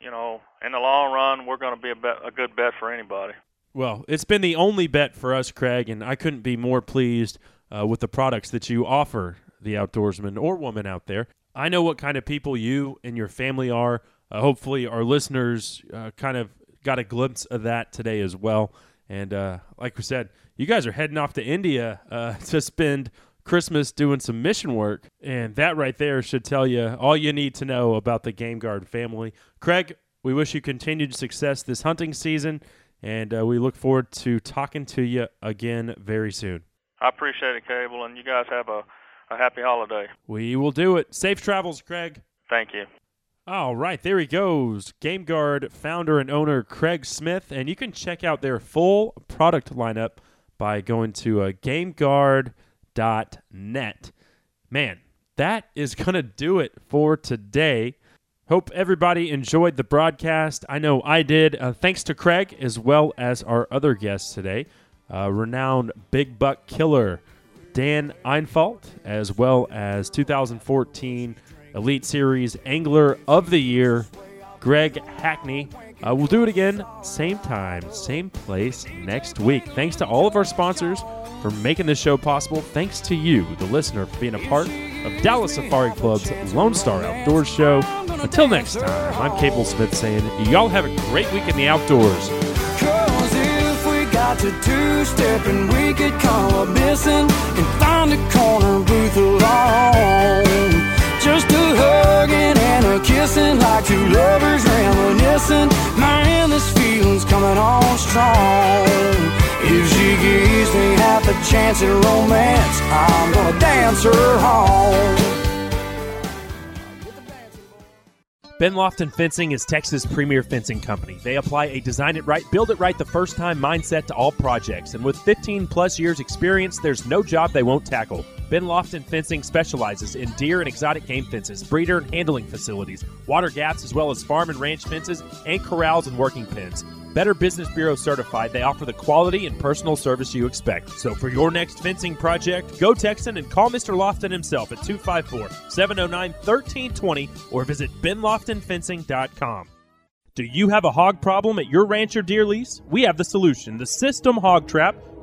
you know, in the long run, we're going to be a, bet, a good bet for anybody. Well, it's been the only bet for us, Craig, and I couldn't be more pleased uh, with the products that you offer the outdoorsman or woman out there. I know what kind of people you and your family are. Uh, hopefully, our listeners uh, kind of got a glimpse of that today as well. And uh, like we said, you guys are heading off to India uh, to spend Christmas doing some mission work. And that right there should tell you all you need to know about the Game Guard family. Craig, we wish you continued success this hunting season and uh, we look forward to talking to you again very soon. I appreciate it, Cable, and you guys have a, a happy holiday. We will do it. Safe travels, Craig. Thank you. All right, there he goes. Game Guard founder and owner Craig Smith, and you can check out their full product lineup by going to uh, GameGuard.net. Man, that is going to do it for today. Hope everybody enjoyed the broadcast. I know I did. Uh, thanks to Craig as well as our other guests today, uh, renowned big buck killer Dan Infalt, as well as 2014 Elite Series Angler of the Year Greg Hackney. Uh, we'll do it again, same time, same place next week. Thanks to all of our sponsors for making this show possible. Thanks to you, the listener, for being a part of Dallas Safari Club's Lone Star Outdoors Show. Until next time, I'm Cable Smith saying, y'all have a great week in the outdoors. Got to two-step and we could call a missing and find a corner booth alone. Just a hugging and a kissing like two lovers reminiscing. Man, this feeling's coming on strong. If she gives me half a chance at romance, I'm gonna dance her home. Ben Lofton Fencing is Texas' premier fencing company. They apply a design it right, build it right the first time mindset to all projects. And with 15 plus years experience, there's no job they won't tackle. Ben Lofton Fencing specializes in deer and exotic game fences, breeder and handling facilities, water gaps, as well as farm and ranch fences, and corrals and working pens. Better Business Bureau certified, they offer the quality and personal service you expect. So for your next fencing project, go Texan and call Mr. Lofton himself at 254 709 1320 or visit benloftonfencing.com. Do you have a hog problem at your ranch or deer lease? We have the solution. The System Hog Trap